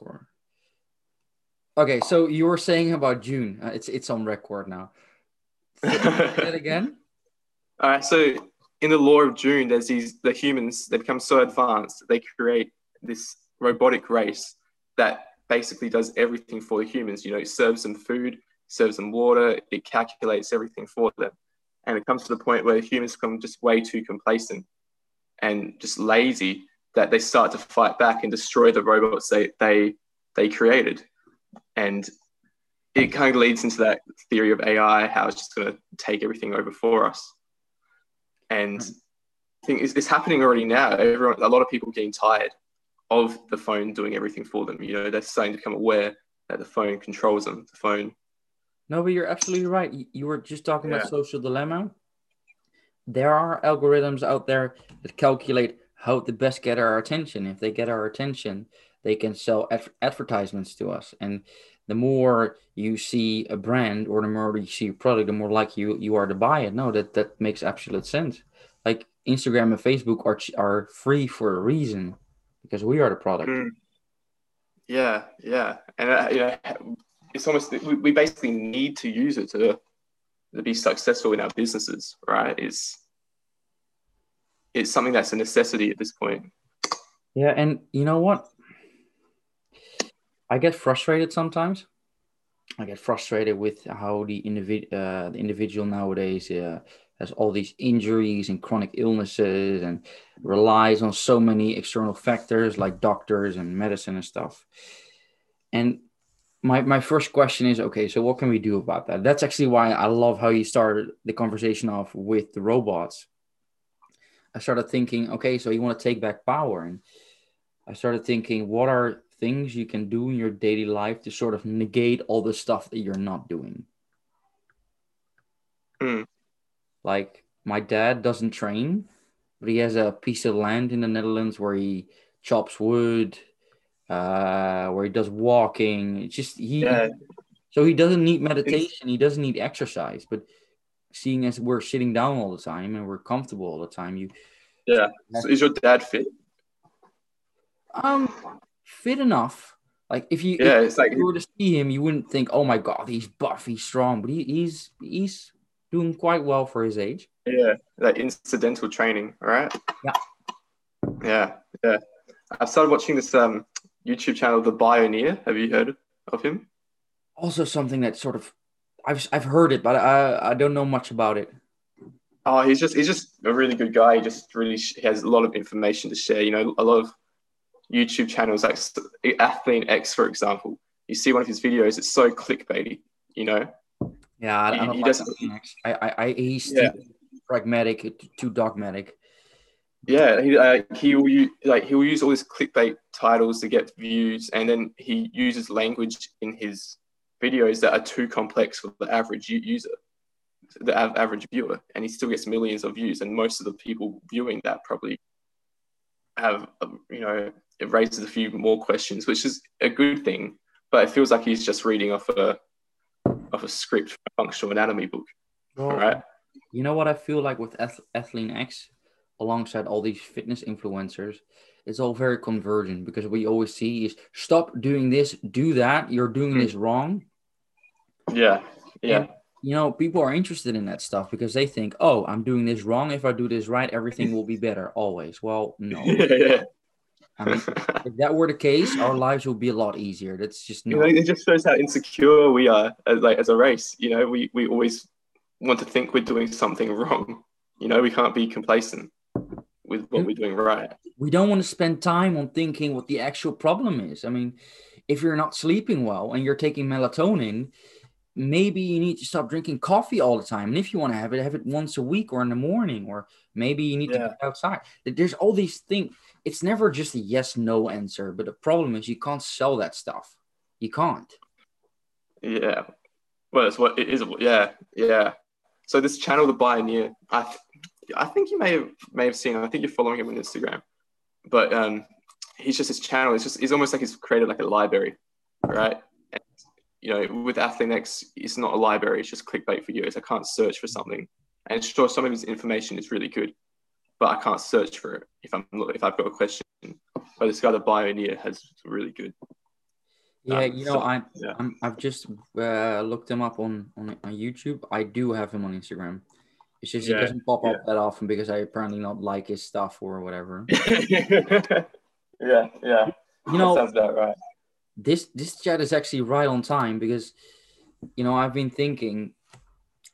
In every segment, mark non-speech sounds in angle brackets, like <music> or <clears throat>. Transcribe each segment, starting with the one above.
record. Okay, so you were saying about Dune. Uh, it's it's on record now. That <laughs> again. All right. So in the law of Dune, there's these the humans. They become so advanced they create this robotic race that basically does everything for the humans. You know, it serves them food, serves them water, it calculates everything for them. And it comes to the point where humans become just way too complacent and just lazy that they start to fight back and destroy the robots they they they created. And it kind of leads into that theory of AI, how it's just going to take everything over for us. And hmm. I think it's, it's happening already now. Everyone, a lot of people getting tired of the phone doing everything for them. You know, they're starting to become aware that the phone controls them. The phone. No, but you're absolutely right. You were just talking yeah. about social dilemma. There are algorithms out there that calculate how to best get our attention. If they get our attention, they can sell ad- advertisements to us. And the more you see a brand or the more you see a product, the more likely you, you are to buy it. No, that, that makes absolute sense. Like Instagram and Facebook are, are free for a reason because we are the product. Mm. Yeah, yeah, and uh, it's almost we, we basically need to use it to to be successful in our businesses, right? It's it's something that's a necessity at this point. Yeah, and you know what? I get frustrated sometimes. I get frustrated with how the individ uh, the individual nowadays uh, has all these injuries and chronic illnesses and relies on so many external factors like doctors and medicine and stuff. And my, my first question is okay, so what can we do about that? That's actually why I love how you started the conversation off with the robots. I started thinking, okay, so you want to take back power. And I started thinking, what are things you can do in your daily life to sort of negate all the stuff that you're not doing? Mm. Like my dad doesn't train, but he has a piece of land in the Netherlands where he chops wood, uh, where he does walking. It's just he. Yeah. So he doesn't need meditation. He doesn't need exercise. But seeing as we're sitting down all the time and we're comfortable all the time, you. Yeah. So is your dad fit? Um, fit enough. Like if you, yeah, if it's like you were to see him, you wouldn't think, "Oh my god, he's buff, he's strong," but he, he's he's doing quite well for his age. Yeah, that incidental training, right? Yeah. Yeah, yeah. I started watching this um, YouTube channel, The Bioneer. Have you heard of him? Also, something that sort of I've I've heard it, but I I don't know much about it. Oh, he's just he's just a really good guy. He just really he has a lot of information to share. You know, a lot of YouTube channels like Athlean X, for example. You see one of his videos, it's so clickbaity. You know, yeah, I, I don't he, like I, I, I, he's yeah. too pragmatic, too dogmatic. Yeah, he uh, he will use, like he will use all these clickbait titles to get views, and then he uses language in his videos that are too complex for the average user, the average viewer, and he still gets millions of views. And most of the people viewing that probably have, um, you know, it raises a few more questions, which is a good thing. But it feels like he's just reading off a of a script for a functional anatomy book. Well, right. You know what I feel like with Athlean X, alongside all these fitness influencers, it's all very convergent because what you always see is stop doing this, do that. You're doing mm. this wrong. Yeah. Yeah. And, you know, people are interested in that stuff because they think, oh, I'm doing this wrong. If I do this right, everything will be <laughs> better always. Well, no. <laughs> yeah. I mean, if that were the case, our lives would be a lot easier. That's just not... you know, it just shows how insecure we are as like as a race. You know, we we always want to think we're doing something wrong. You know, we can't be complacent with what we're doing right. We don't want to spend time on thinking what the actual problem is. I mean, if you're not sleeping well and you're taking melatonin, maybe you need to stop drinking coffee all the time. And if you want to have it, have it once a week or in the morning, or maybe you need yeah. to go outside. There's all these things it's never just a yes no answer but the problem is you can't sell that stuff you can't yeah well it's what it is yeah yeah so this channel the Bioneer i th- i think you may have may have seen i think you're following him on instagram but um he's just his channel it's just he's almost like he's created like a library right you know with Athlean X it's not a library it's just clickbait for years i can't search for something and sure some of his information is really good but I can't search for it if I'm if I've got a question. But this guy, the Bioneer, has really good Yeah, Um, you know, so- I yeah. I'm, I've just uh, looked him up on, on on YouTube. I do have him on Instagram. It's just Yeah, he doesn't pop yeah. up that often because I apparently not like his stuff or whatever. <laughs> yeah, yeah. You know, that sounds about right. This this chat is actually right on time because you know I've been thinking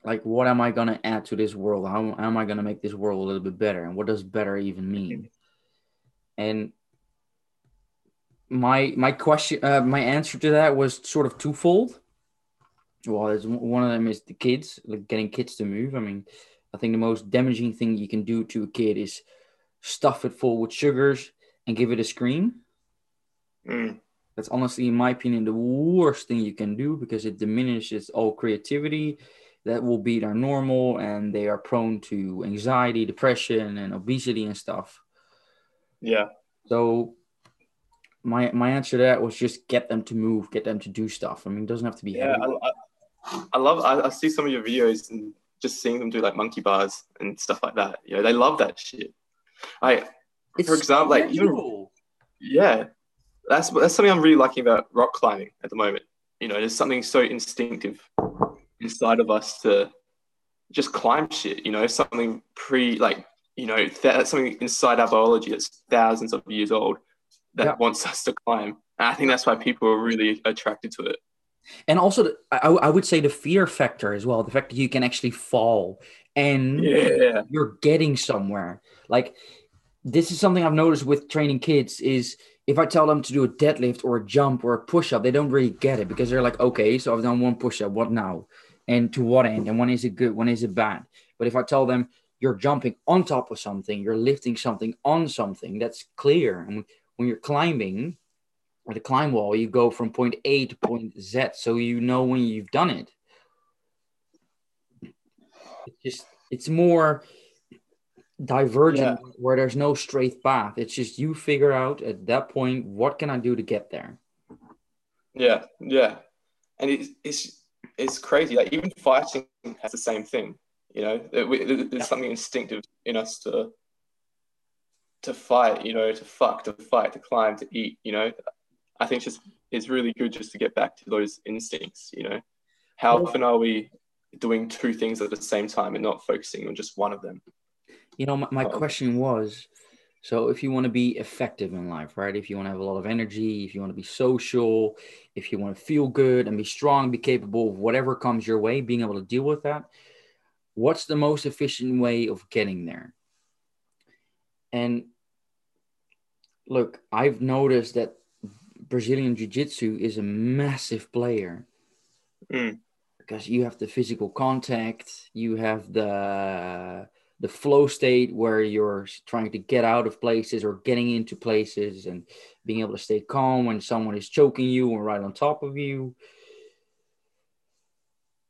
like what am I gonna add to this world? How, how am I gonna make this world a little bit better? And what does better even mean? And my my question uh, my answer to that was sort of twofold. Well, it's, one of them is the kids, like getting kids to move. I mean, I think the most damaging thing you can do to a kid is stuff it full with sugars and give it a screen. Mm, That's honestly, in my opinion, the worst thing you can do because it diminishes all creativity. That will be their normal, and they are prone to anxiety, depression, and obesity and stuff. yeah, So, my my answer to that was just get them to move, get them to do stuff. I mean, it doesn't have to be yeah. heavy. I, I, I love. I, I see some of your videos and just seeing them do like monkey bars and stuff like that. You know, they love that shit. I, It's for example, like, even- yeah, that's that's something I'm really liking about rock climbing at the moment. You know, there's something so instinctive inside of us to just climb shit. You know, something pre like you know th- something inside our biology that's thousands of years old that Yeah. wants us to climb. And I think that's why people are really attracted to it. and also the, I, I would say the fear factor as well the fact that you can actually fall and Yeah, you're getting somewhere like this is something i've noticed with training kids is if i tell them to do a deadlift or a jump or a push-up they don't really get it because they're like okay so i've done one push-up what now? And to what end? And when is it good? When is it bad? But if i tell them you're jumping on top of something you're lifting something on something that's clear. And when you're climbing or the climb wall you go from point a to point z so you know when you've done it. It's just it's more divergent where there's no straight path it's just you figure out at that point what can i do to get there yeah, yeah. And it's it's it's crazy. Like even fighting has the same thing. You know, There- we- there- there's something instinctive in us to to fight. You know, to fuck, to fight, to climb, to eat. You know, I think it's just it's really good just to get back to those instincts. You know, how often are we doing two things at the same time and not focusing on just one of them? You know my, my question was so if you want to be effective in life right? If you want to have a lot of energy if you want to be social if you want to feel good and be strong be capable of whatever comes your way being able to deal with that what's the most efficient way of getting there? And look i've noticed that brazilian jiu-jitsu is a massive player. Mm. because you have the physical contact you have the the flow state where you're trying to get out of places or getting into places and being able to stay calm when someone is choking you or right on top of you.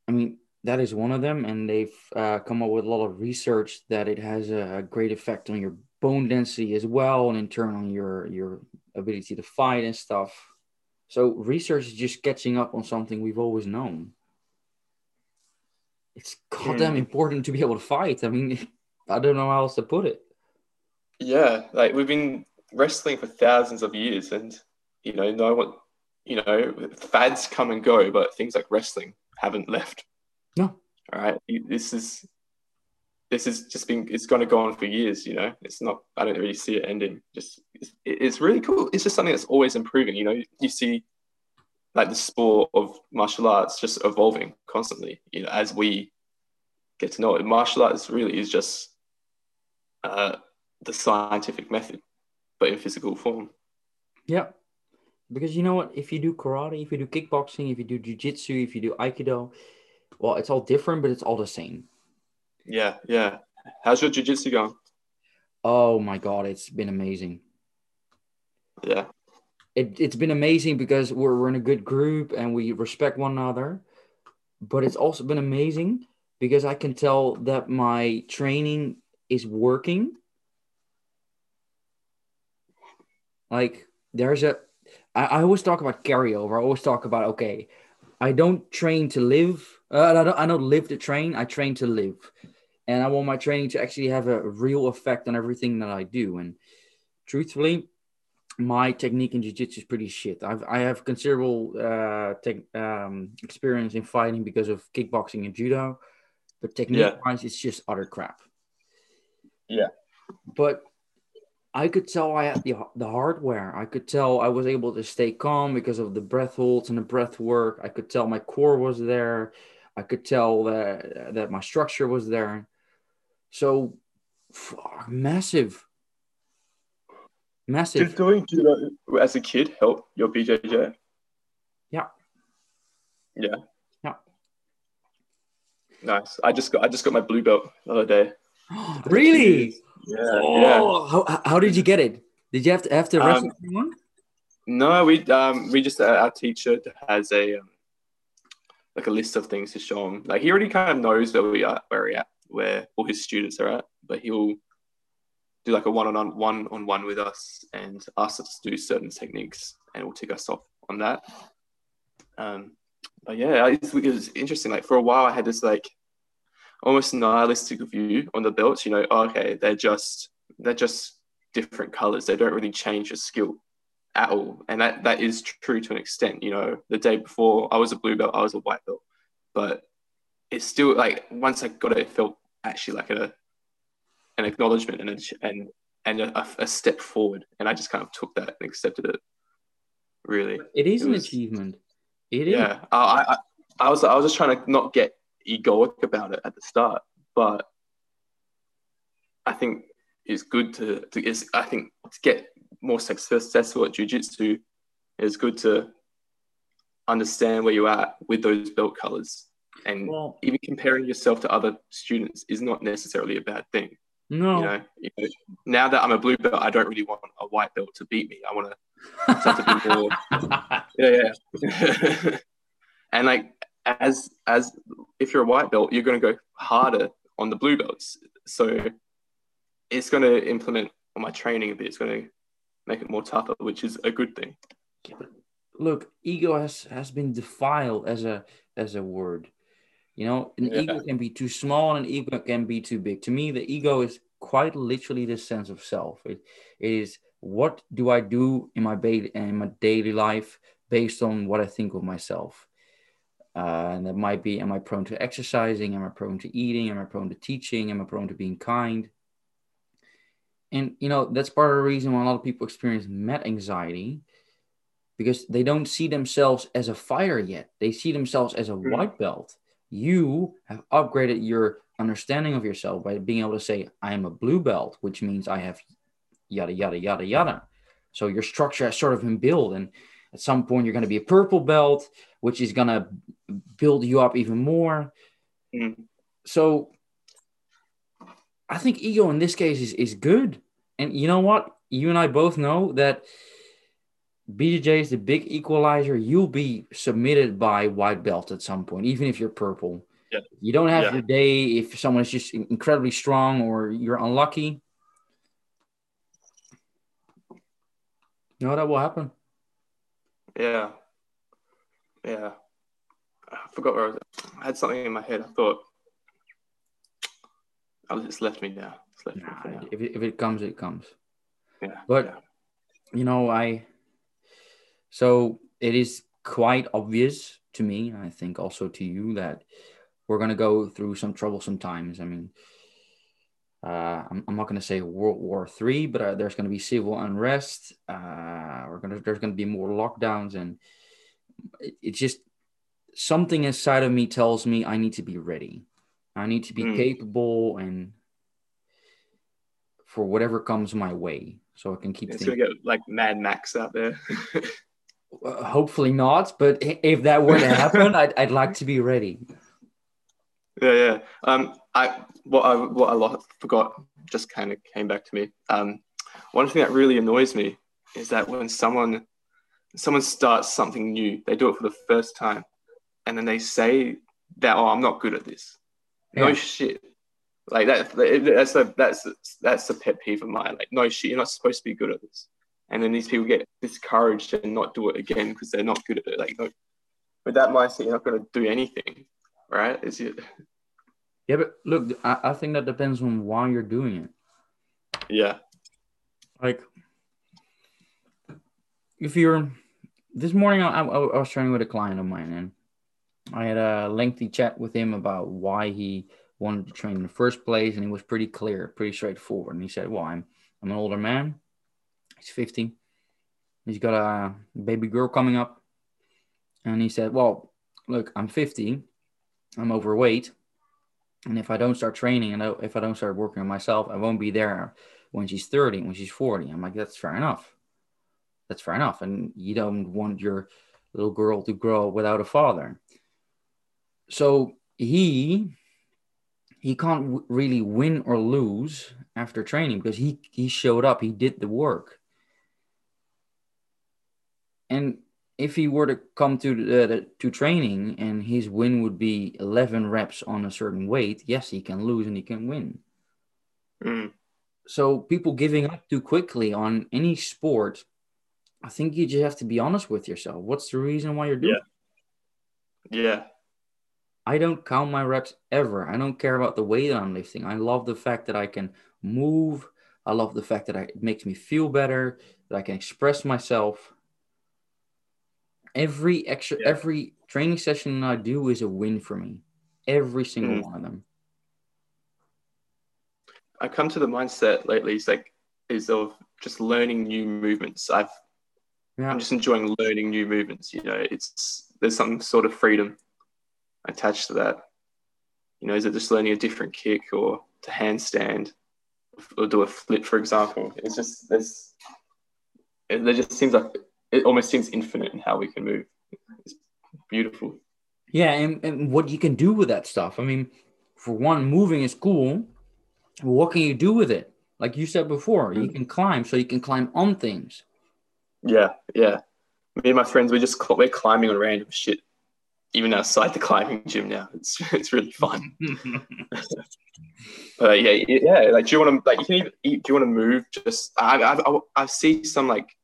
I mean that is one of them and they've uh, come up with a lot of research that it has a, great effect on your bone density as well and in turn on your your ability to fight and stuff. So research is just catching up on something we've always known. It's goddamn Hmm. important to be able to fight. I mean <laughs> i don't know how else to put it Yeah, like we've been wrestling for thousands of years, and you know, no one, you know, fads come and go, but things like wrestling haven't left. No. All right, this is this is just been it's going to go on for years. You know, it's not. I don't really see it ending. Just it's, it's really cool. It's just something that's always improving. You know, you see like the sport of martial arts just evolving constantly. You know, as we get to know it, martial arts really is just. Uh, the scientific method, but in physical form. Yeah. Because you know what? If you do karate, if you do kickboxing, if you do jujitsu, if you do aikido, well, it's all different, but it's all the same. Yeah, yeah. How's your jiu-jitsu going? Oh my God, it's been amazing. Yeah, It, it's been amazing because we're, we're in a good group and we respect one another. But it's also been amazing because I can tell that my training is working. Like there's a, I, I always talk about carryover. I always talk about okay, I don't train to live. Uh, I don't. I don't live to train. I train to live, and I want my training to actually have a real effect on everything that I do. And truthfully, my technique in jiu-jitsu is pretty shit. I've I have considerable uh, tech, um, experience in fighting because of kickboxing and judo, but technique-wise, it's just utter crap. Yeah. But I could tell I had the the hardware. I could tell I was able to stay calm because of the breath holds and the breath work. I could tell my core was there. I could tell that that my structure was there. So, fuck, massive Massive. Did doing judo as a kid help your BJJ? Yeah. Yeah. Yeah. Nice. I just got I just got my blue belt the other day. <gasps> really? Yeah. Oh, yeah. how, how did you get it? Did you have to have to wrestle Um, someone? No, we um we just uh, our teacher has a um, like a list of things to show him. Like he already kind of knows where we are, where we at, where all his students are at, but he'll do like a one-on-one one-on-one with us and ask us to do certain techniques, and we'll tick us off on that. Um, but yeah, it was interesting. Like for a while, I had this like almost nihilistic view on the belts. You know, oh, okay, they're just they're just different colors. They don't really change your skill at all, and that that is true to an extent. You know, the day before I was a blue belt, I was a white belt, but it's still like once I got it, it felt actually like a an acknowledgement and a, and and a, a step forward, and I just kind of took that and accepted it. Really, It is it an was- achievement. It is. yeah. I, I I was I was just trying to not get egoic about it at the start, but I think it's good to, to is I think to get more successful at jujitsu, it's good to understand where you're at with those belt colors, and Well, even comparing yourself to other students is not necessarily a bad thing. no. You know, you know, now that I'm a blue belt, I don't really want a white belt to beat me. I want to to be more <laughs> yeah, yeah. <laughs> and like as as if you're a white belt, you're going to go harder on the blue belts. So it's going to implement on my training a bit. It's going to make it more tougher, which is a good thing. Yeah, but look, ego has has been defiled as a as a word. You know, an Yeah. ego can be too small and an ego can be too big. To me, the ego is quite literally the sense of self. It, it is what do I do in my ba- in my daily life based on what I think of myself. Uh, and that might be: Am I prone to exercising? Am I prone to eating? Am I prone to teaching? Am I prone to being kind? And you know that's part of the reason why a lot of people experience met anxiety because they don't see themselves as a fighter yet. They see themselves as a Mm. white belt. You have upgraded your understanding of yourself by being able to say, I am a blue belt, which means I have yada, yada, yada, yada. So your structure has sort of been built. And at some point, you're going to be a purple belt, which is going to build you up even more. Mm. So I think ego in this case is, is good. And you know what? You and I both know that BJJ is the big equalizer. You'll be submitted by white belt at some point, even if you're purple. Yeah. You don't have Yeah. your day if someone is just incredibly strong or you're unlucky. No, that will happen. Yeah. Yeah. I forgot where I was. I had something in my head. I thought. Oh, it's left me now. It's left me for now. if, it, if it comes, it comes. Yeah. But yeah. you know, I so it is quite obvious to me, I think also to you, that we're gonna go through some troublesome times. I mean, uh, I'm, I'm not gonna say World War Three, but uh, there's gonna be civil unrest. Uh, we're gonna there's gonna be more lockdowns, and it, it's just something inside of me tells me I need to be ready. I need to be Mm. capable and for whatever comes my way, so I can keep It's thinking. gonna get like Mad Max out there. Uh, hopefully not, but if that were to happen, <laughs> I'd, I'd like to be ready. Yeah, yeah. Um, I what I what I lo- forgot just kind of came back to me. Um, one thing that really annoys me is that when someone someone starts something new, they do it for the first time, and then they say that oh, I'm not good at this. No shit. Like that. That's a that's that's a pet peeve of mine. Like no shit, you're not supposed to be good at this. And then these people get discouraged and not do it again because they're not good at it. Like no, with that mindset, you're not going to do anything, right? Is it? Yeah, but look, I, I think that depends on why you're doing it. Yeah. Like, if you're this morning, I, I, I was training with a client of mine, and I had a lengthy chat with him about why he wanted to train in the first place, and he was pretty clear, pretty straightforward. And he said, "Well, I'm I'm an older man. He's 50. He's got a baby girl coming up, and he said, "Well, look, I'm 50. I'm overweight." And if I don't start training and if I don't start working on myself, I won't be there when she's 30, when she's 40. I'm like, that's fair enough. That's fair enough. And you don't want your little girl to grow without a father. So he he can't w- really win or lose after training because he he showed up, he did the work. And if he were to come to the, to training and his win would be 11 reps on a certain weight, yes, he can lose and he can win. Mm. So people giving up too quickly on any sport, I think you just have to be honest with yourself. What's the reason why you're doing? Yeah. Yeah. I don't count my reps ever. I don't care about the weight I'm lifting. I love the fact that I can move. I love the fact that I, it makes me feel better, that I can express myself every extra yeah. every training session I do is a win for me. Every single mm. one of them. I come to the mindset lately is like is of just learning new movements. I've yeah. I'm just enjoying learning new movements. You know, it's there's some sort of freedom attached to that. You know, is it just learning a different kick or to handstand or do a flip, for example? It's just there's it, there just seems like it almost seems infinite in how we can move. It's beautiful. Yeah, and, and what you can do with that stuff. I mean, for one, moving is cool. What can you do with it? Like you said before, mm. you can climb, so you can climb on things. Yeah, yeah. Me and my friends, we're just we're climbing on random shit, even outside the climbing gym now. It's <laughs> it's really fun. <laughs> but yeah, yeah. Like, do you want to like you can even? Do you want to move? Just I I I, I see some like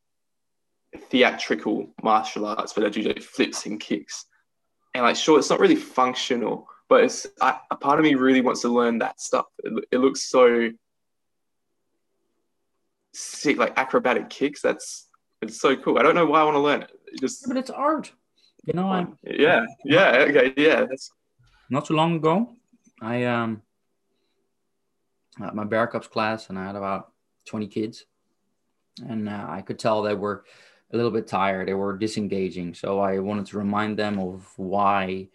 theatrical martial arts where they do like flips and kicks. And like, sure, it's not really functional, but it's I, a part of me really wants to learn that stuff. It, it looks so sick, like acrobatic kicks. That's it's so cool. I don't know why I want to learn it. it just, but it's art. You know, I yeah, yeah, okay, yeah. That's not too long ago. I um at my bear cups class, and I had about twenty kids, and uh, I could tell they were a little bit tired. They were disengaging. So I wanted to remind them of why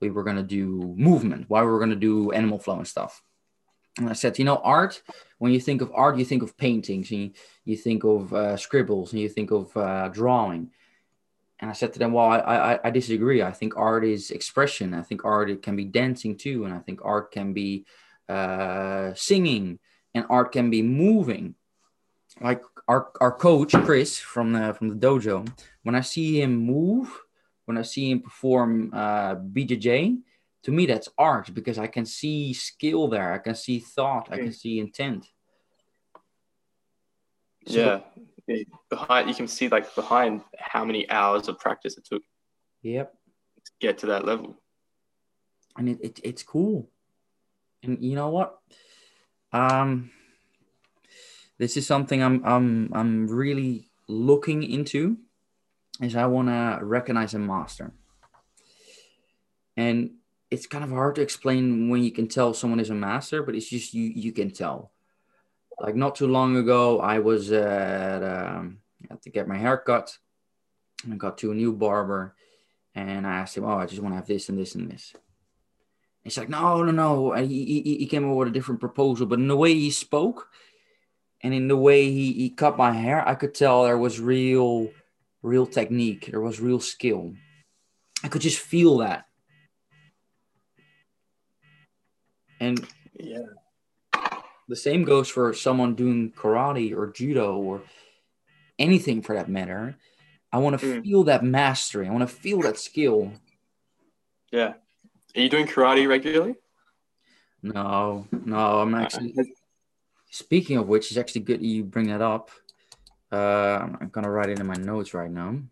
we were going to do movement, why we were going to do animal flow and stuff. And I said, you know, art, when you think of art, you think of paintings, and you, you think of uh, scribbles, and you think of uh, drawing. And I said to them, well, I, I, I, disagree. I think art is expression. I think art it can be dancing too. And I think art can be uh, singing, and art can be moving. Like our our coach Chris from the from the dojo, when I see him move, when I see him perform uh, BJJ, to me that's art because I can see skill there, I can see thought, I can see intent. So, yeah, behind you can see like behind how many hours of practice it took. Yep. To get to that level. And it, it it's cool. And you know what? Um this is something I'm I'm I'm really looking into is I want to recognize a master. And it's kind of hard to explain when you can tell someone is a master, but it's just you you can tell. Like not too long ago, I was at um, I had to get my hair cut. And I got to a new barber, and I asked him, "Oh, I just want to have this and this and this." He's like, "No, no, no." He, he, he came up with a different proposal, but in the way he spoke, and in the way he, he cut my hair, I could tell there was real, real technique. There was real skill. I could just feel that. And yeah, the same goes for someone doing karate or judo or anything for that matter. I want to mm. feel that mastery. I want to feel that skill. Yeah. Are you doing karate regularly? No, no, I'm actually. Speaking of which, it's actually good you bring that up. Uh, I'm gonna write it in my notes right now. I'm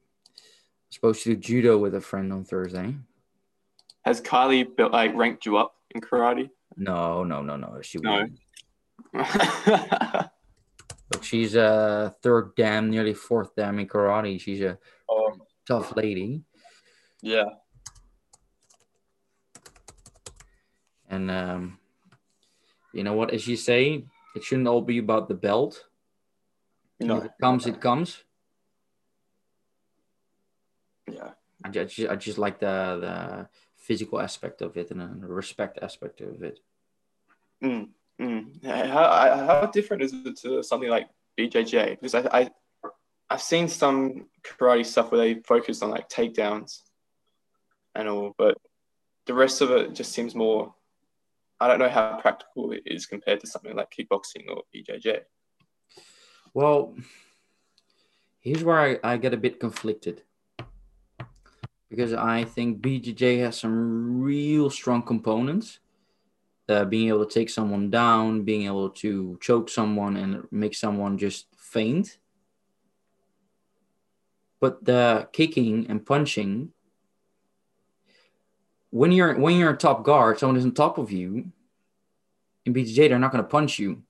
supposed to do judo with a friend on Thursday. Has Kylie built, like ranked you up in karate? No, no, no, no. She no. But <laughs> she's a third dan, nearly fourth dan in karate. She's a Um, tough lady. yeah. And um, you know what? As you say, it shouldn't all be about the belt. If No. it comes, it comes. Yeah. I just, I just like the the physical aspect of it and the respect aspect of it. Mm, mm. How, how different is it to something like BJJ? Because I, I I've seen some karate stuff where they focus on like takedowns and all, but the rest of it just seems more. I don't know how practical it is compared to something like kickboxing or BJJ. Well, here's where I, I get a bit conflicted. Because I think BJJ has some real strong components. Uh, being able to take someone down, being able to choke someone and make someone just faint. But the kicking and punching, when you're when you're a top guard, someone is on top of you. In BJJ, they're not going to punch you.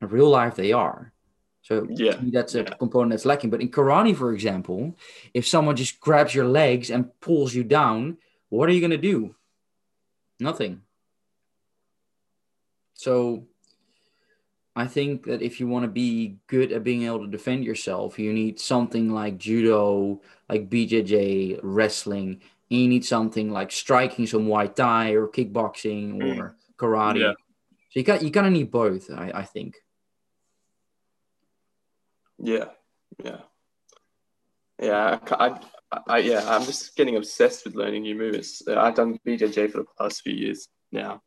In real life, they are. So Yeah, that's a yeah. component that's lacking. But in karate, for example, if someone just grabs your legs and pulls you down, what are you going to do? Nothing. So I think that if you want to be good at being able to defend yourself, you need something like judo, like BJJ, wrestling. You need something like striking, some Muay Thai or kickboxing Mm. or karate. Yeah. So you got you gotta need both, I, I think. Yeah, yeah, yeah. I, I, I, yeah. I'm just getting obsessed with learning new. Uh, I've done BJJ for the past few years now,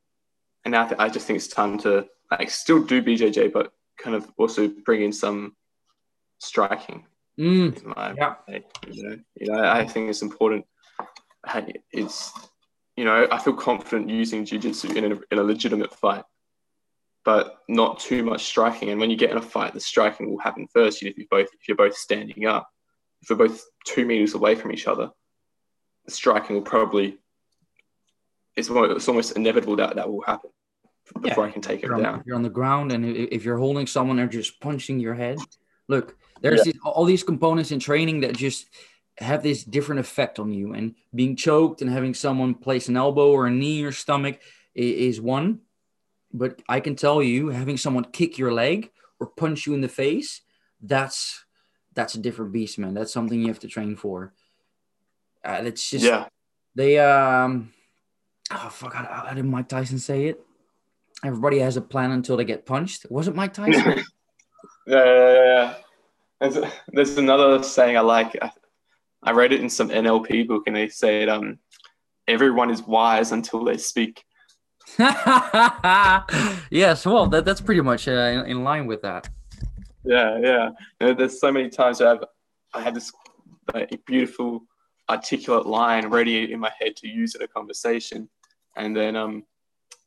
and now I, just think it's time to like still do BJJ, but kind of also bring in some striking. Mm, my, yeah. you know, you know, I think it's important. Hey, It's, you know, I feel confident using jujitsu in a, in a legitimate fight, but not too much striking. And when you get in a fight, the striking will happen first. You know, if you both if you're both standing up, if we're both two meters away from each other, the striking will probably it's almost, it's almost inevitable that that will happen before I can take him on, down. you're on the ground, and if you're holding someone and just punching your head, look, there's Yeah. these, all these components in training that just have this different effect on you. And being choked and having someone place an elbow or a knee in your stomach is one. But I can tell you, having someone kick your leg or punch you in the face, that's that's a different beast, man. That's something you have to train for. Uh, it's just Yeah, they um oh fuck how, how did Mike Tyson say it? Everybody has a plan until they get punched. Was it Mike Tyson? <laughs> Yeah, yeah, yeah, yeah. There's, another saying I like. I, I read it in some NLP book, and they said, um, "Everyone is wise until they speak." <laughs> yes, well that, that's pretty much uh, in, in line with that. Yeah, yeah. You know, there's so many times I've I had this like, beautiful, articulate line ready in my head to use in a conversation, and then um,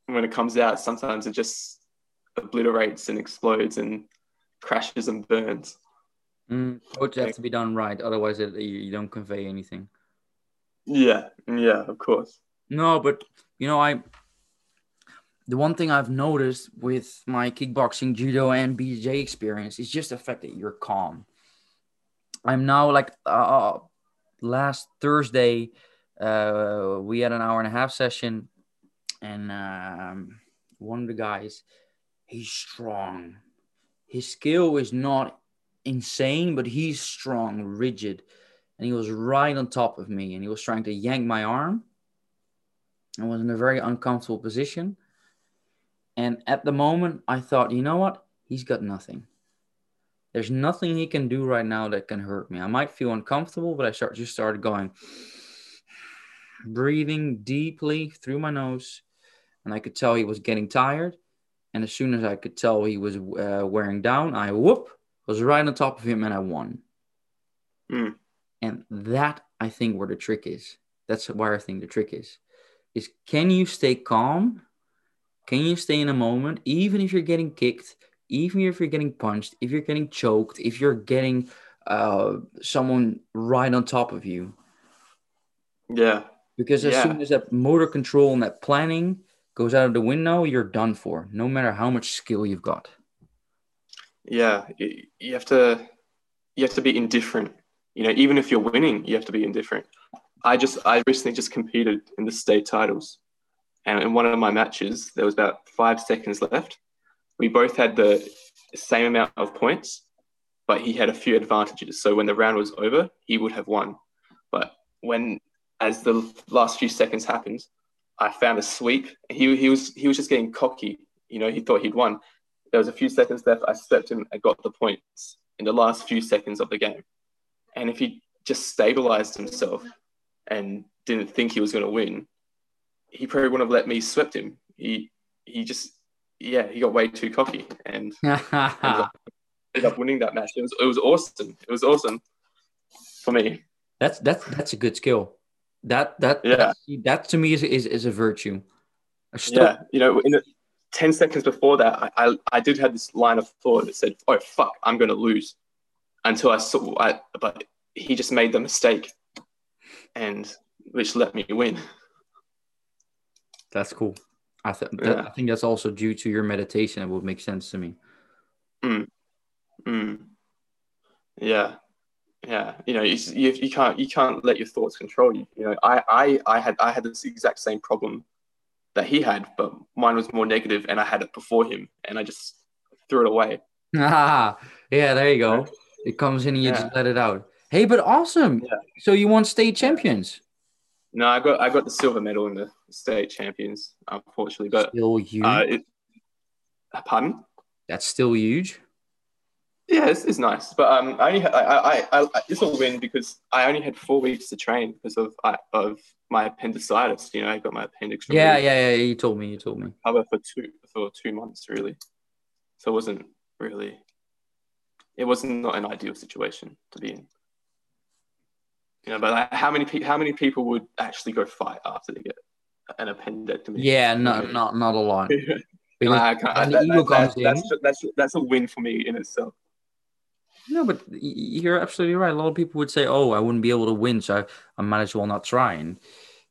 when it comes out, sometimes it just obliterates and explodes and crashes and burns. Mm, both have to be done right, otherwise it, you, don't convey anything. Yeah, yeah, of course. No, but you know, I the one thing I've noticed with my kickboxing, judo, and BJJ experience is just the fact that you're calm. I'm now like uh, last Thursday, uh, we had an hour and a half session, and um, one of the guys, he's strong. His skill is not insane, but he's strong, rigid, and he was right on top of me, and he was trying to yank my arm. I was in a very uncomfortable position. And at the moment, I thought, you know what? He's got nothing. There's nothing he can do right now that can hurt me. I might feel uncomfortable, but I start just started going, breathing deeply through my nose, and I could tell he was getting tired. And as soon as I could tell he was uh, wearing down, I whoop was right on top of him, and I won. Mm. And that I think where the trick is. That's where I think the trick is. Is can you stay calm? Can you stay in a moment, even if you're getting kicked, even if you're getting punched, if you're getting choked, if you're getting uh, someone right on top of you? Yeah, Because as Yeah. soon as that motor control and that planning goes out of the window, you're done for, no matter how much skill you've got. Yeah, you, have to you have to be indifferent. You know, even if you're winning, you have to be indifferent. I just I recently just competed in the state titles, and in one of my matches there was about five seconds left. We both had the same amount of points, but he had a few advantages. So when the round was over, he would have won. But when as the last few seconds happened, I found a sweep. He, he was he was just getting cocky. You know, he thought he'd won. There was a few seconds left. I stepped him I got the points in the last few seconds of the game. And if he just stabilized himself and didn't think he was going to win, he probably wouldn't have let me swept him. He he just yeah he got way too cocky and <laughs> ended, up, ended up winning that match. It was it was awesome. It was awesome for me. That's that's that's a good skill. That that yeah. that to me is is, is a virtue. Yeah, you know, in the, ten seconds before that, I, I, I did have this line of thought that said, "Oh fuck, I'm going to lose," until I saw, I, but he just made the mistake, and which let me win. That's cool. I, th- yeah. I think that's also due to your meditation. It would make sense to me. Mm. Mm. Yeah yeah you know you, you, you, can't you can't let your thoughts control you you know I, I i had i had this exact same problem that he had but mine was more negative and i had it before him and i just threw it away. Ah <laughs> yeah there you go. It comes in and you yeah. just let it out. Hey but awesome. Yeah. so you won state champions. No i got i got the silver medal in the state champions unfortunately but still huge? uh, it, pardon? That's still huge yeah, it's, it's nice, but um, I only had, I, I, I this will win because I only had four weeks to train because of I, of my appendicitis. You know, I got my appendix. Removed. Yeah, yeah, yeah. You told me. You told me. Cover for two for two months really, so it wasn't really. It was not an ideal situation to be in. You know, but like, how many pe- how many people would actually go fight after they get an appendectomy? Yeah, no, not not a lot. <laughs> Because like, that, that, that's, that's, that's, that's a win for me in itself. No, but you're absolutely right. A lot of people would say, "Oh, I wouldn't be able to win, so I might as well not try." And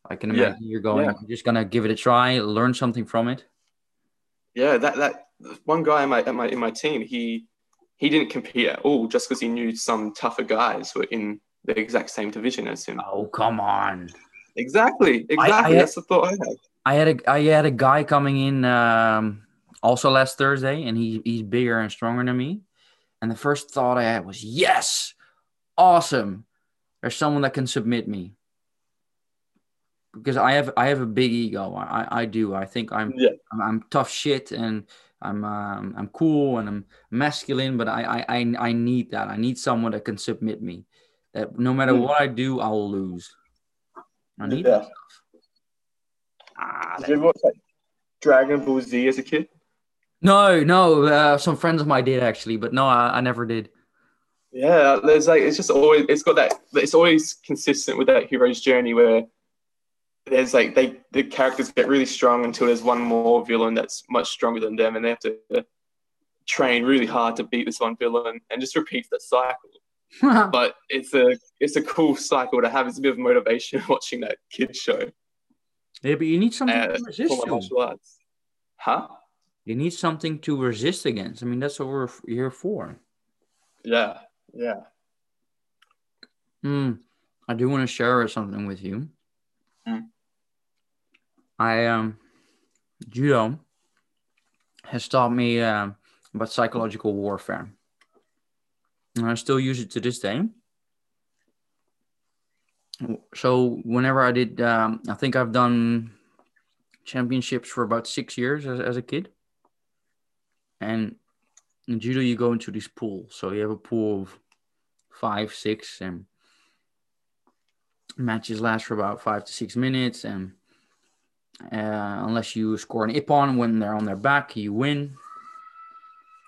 I can imagine yeah. you're going, yeah. you're just gonna give it a try, learn something from it. Yeah, that that one guy in my in my in my team, he he didn't compete at all just because he knew some tougher guys were in the exact same division as him. Oh, come on. Exactly, exactly. I, I had, That's the thought I had. I had a I had a guy coming in um, also last Thursday, and he he's bigger and stronger than me and the first thought I had was, yes, awesome. There's someone that can submit me. Because I have I have a big ego. I, I do. I think I'm, yeah. I'm, I'm tough shit and I'm um, I'm cool and I'm masculine, but I, I I need that. I need someone that can submit me. That no matter mm. what I do, I will lose. I need yeah. that stuff. Ah, Did you ever watch like Dragon Ball Z as a kid? No, no. Uh, some friends of mine did actually, but no, I, I never did. Yeah, there's like it's just always it's got that it's always consistent with that hero's journey where there's like they the characters get really strong until there's one more villain that's much stronger than them and they have to train really hard to beat this one villain and just repeat that cycle. <laughs> but it's a it's a cool cycle to have. It's a bit of motivation <laughs> watching that kid show. Yeah, but you need something uh, to resist. Martial arts. Huh? You need something to resist against. I mean, that's what we're here for. Yeah, yeah. Hmm. I do want to share something with you. Mm. I um, judo has taught me uh, about psychological warfare, and I still use it to this day. So whenever I did, um, I think I've done championships for about six years as, as a kid. And in judo, you go into this pool. So you have a pool of five, six, and matches last for about five to six minutes. And uh, unless you score an ippon when they're on their back, you win.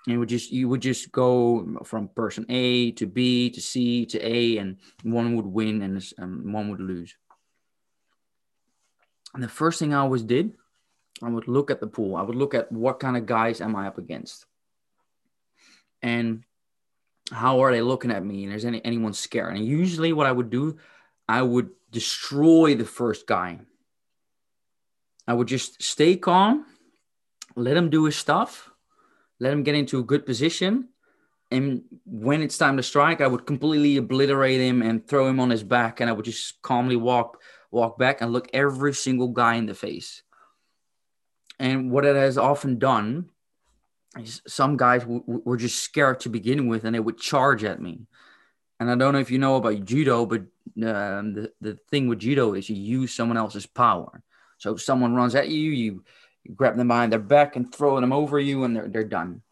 And you would just you would just go from person A to B to C to A, and one would win and um, one would lose. And the first thing I always did I would look at the pool. I would look at what kind of guys am I up against, and how are they looking at me? And is any anyone scared? And usually, what I would do, I would destroy the first guy. I would just stay calm, let him do his stuff, let him get into a good position, and when it's time to strike, I would completely obliterate him and throw him on his back, and I would just calmly walk walk back and look every single guy in the face. And what it has often done is some guys w- w- were just scared to begin with, and they would charge at me. And I don't know if you know about judo, but um, the the thing with judo is you use someone else's power. So if someone runs at you, you, you grab them behind their back and throw them over you, and they're they're done.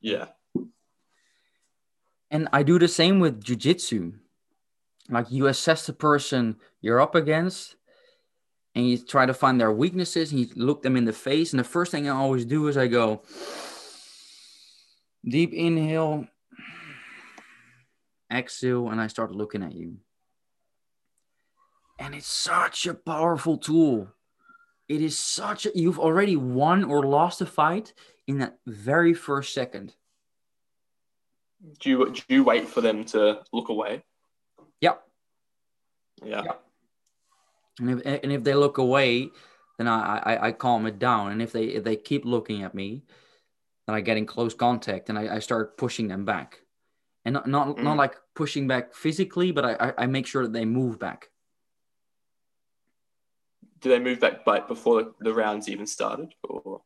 Yeah. And I do the same with jujitsu. Like you assess the person you're up against and you try to find their weaknesses and you look them in the face. And the first thing I always do is I go deep inhale, exhale, and I start looking at you. And it's such a powerful tool. It is such a, you've already won or lost a fight in that very first second. Do you do you wait for them to look away? Yep. Yeah. Yep. And if and if they look away, then I, I, I calm it down. And if they if they keep looking at me, then I get in close contact and I, I start pushing them back. And not not, Mm. not like pushing back physically, but I, I, make sure that they move back. Do they move back but before the, the rounds even started? Or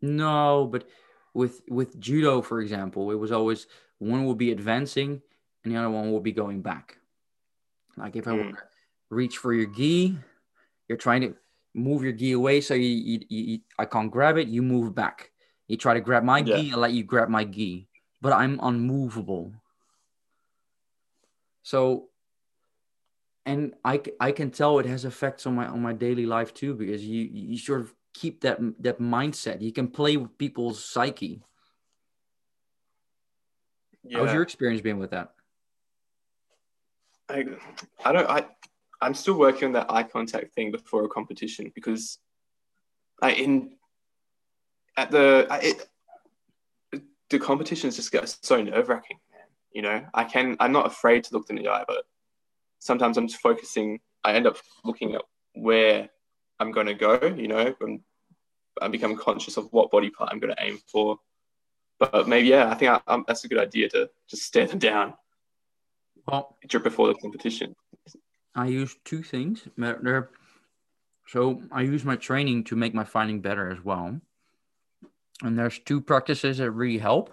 No, but with with judo, for example, it was always one will be advancing and the other one will be going back. Like if I Mm. to reach for your gi, you're trying to move your gi away so you, you, you, I can't grab it. You move back. You try to grab my Yeah. gi, I let you grab my gi, but I'm unmovable. So, and I, I can tell it has effects on my on my daily life too because you you sort of keep that that mindset. You can play with people's psyche. yeah, How's your experience been with that? I, I don't. I I'm still working on that eye contact thing before a competition because I in at the I, it, the competitions just get so nerve wracking, man. You know, I can I'm not afraid to look them in the eye, but sometimes I'm just focusing. I end up looking at where I'm going to go. You know, and I become conscious of what body part I'm going to aim for. But maybe yeah, I think I, that's a good idea to just stare them down Well, before the competition. I use two things. So I use my training to make my finding better as well. And there's two practices that really help.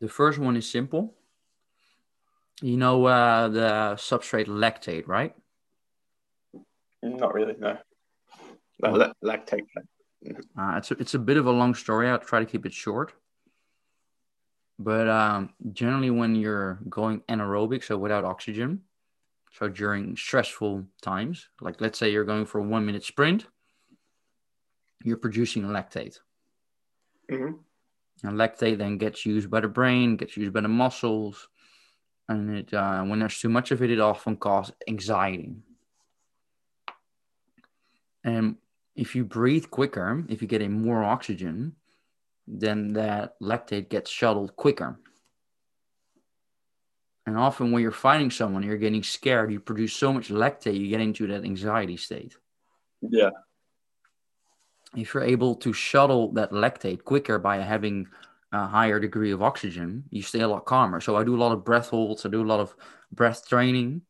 The first one is simple. You know uh, the substrate lactate, right? Not really, no. No, lactate. Uh, it's a, it's a bit of a long story. I'll try to keep it short. But um, generally, when you're going anaerobic, so without oxygen, so during stressful times, like let's say you're going for a one minute sprint, you're producing lactate. Mhm. And lactate then gets used by the brain, gets used by the muscles. And it, uh, when there's too much of it, it often causes anxiety. And if you breathe quicker, if you get in more oxygen, then that lactate gets shuttled quicker. And often when you're fighting someone, you're getting scared, you produce so much lactate, you get into that anxiety state. Yeah. If you're able to shuttle that lactate quicker by having a higher degree of oxygen, you stay a lot calmer. So I do a lot of breath holds, I do a lot of breath training,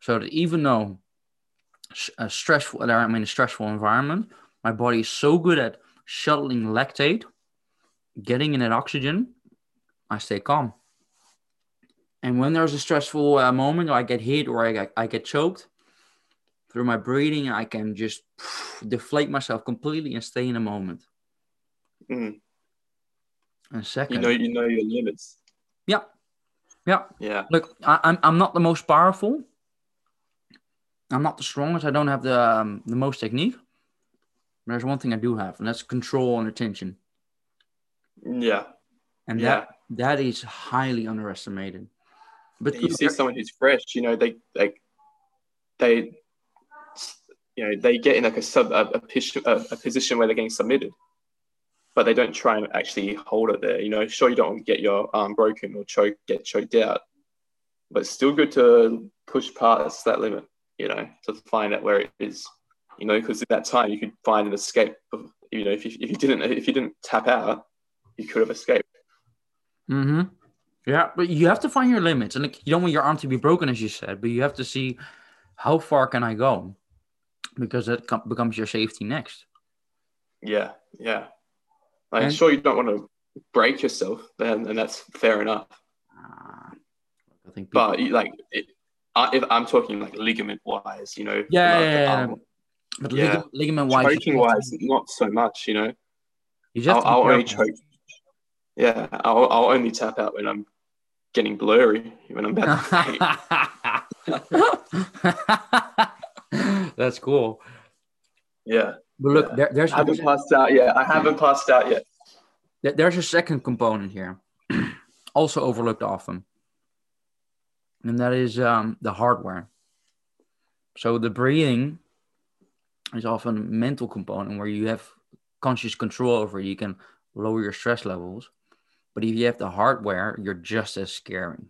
so that even though a uh, stressful, I'm in a stressful environment, my body is so good at shuttling lactate, getting in that oxygen, I stay calm. And when there's a stressful uh, moment, or I get hit or I get, I get choked, through my breathing, I can just <sighs> deflate myself completely and stay in a moment. Mm. And second, You know, you know your limits. yeah, yeah. Yeah. Look, I, I'm I'm not the most powerful. I'm not the strongest. I don't have the um, the most technique. But there's one thing I do have, and that's control and attention. Yeah. And Yeah. that that is highly underestimated. But you see someone who's fresh, you know, they like they you know they get in like a sub a, a, position, a, position where they're getting submitted, but they don't try and actually hold it there. You know, sure you don't get your arm broken or choke get choked out, but it's still good to push past that limit. You know, to find out where it is. You know, because at that time you could find an escape. Of, you know, if you, if you didn't if you didn't tap out, you you could have escaped. Mm-hmm. Yeah, but you have to find your limits, and like, you don't want your arm to be broken, as you said. But you have to see how far can I go, because that com- becomes your safety next. Yeah, yeah. Like, And- sure, you don't want to break yourself, then, and that's fair enough. Ah, I think. People, But like, it, I, if I'm talking like ligament wise, you know, Yeah, like, yeah, yeah. um, but yeah. ligament, ligament wise, choking wise, not so much. You know, you just I'll, I'll only choke. Yeah, I'll, I'll only tap out when I'm getting blurry, when I'm about to. <laughs> That's cool. Yeah, But look, Yeah. there, there's I haven't passed out yet. I haven't passed out yet. there's a second component here, <clears throat> also overlooked often, and that is um, the hardware. So the breathing is often a mental component where you have conscious control over. it. You can lower your stress levels, but if you have the hardware, you're just as scary.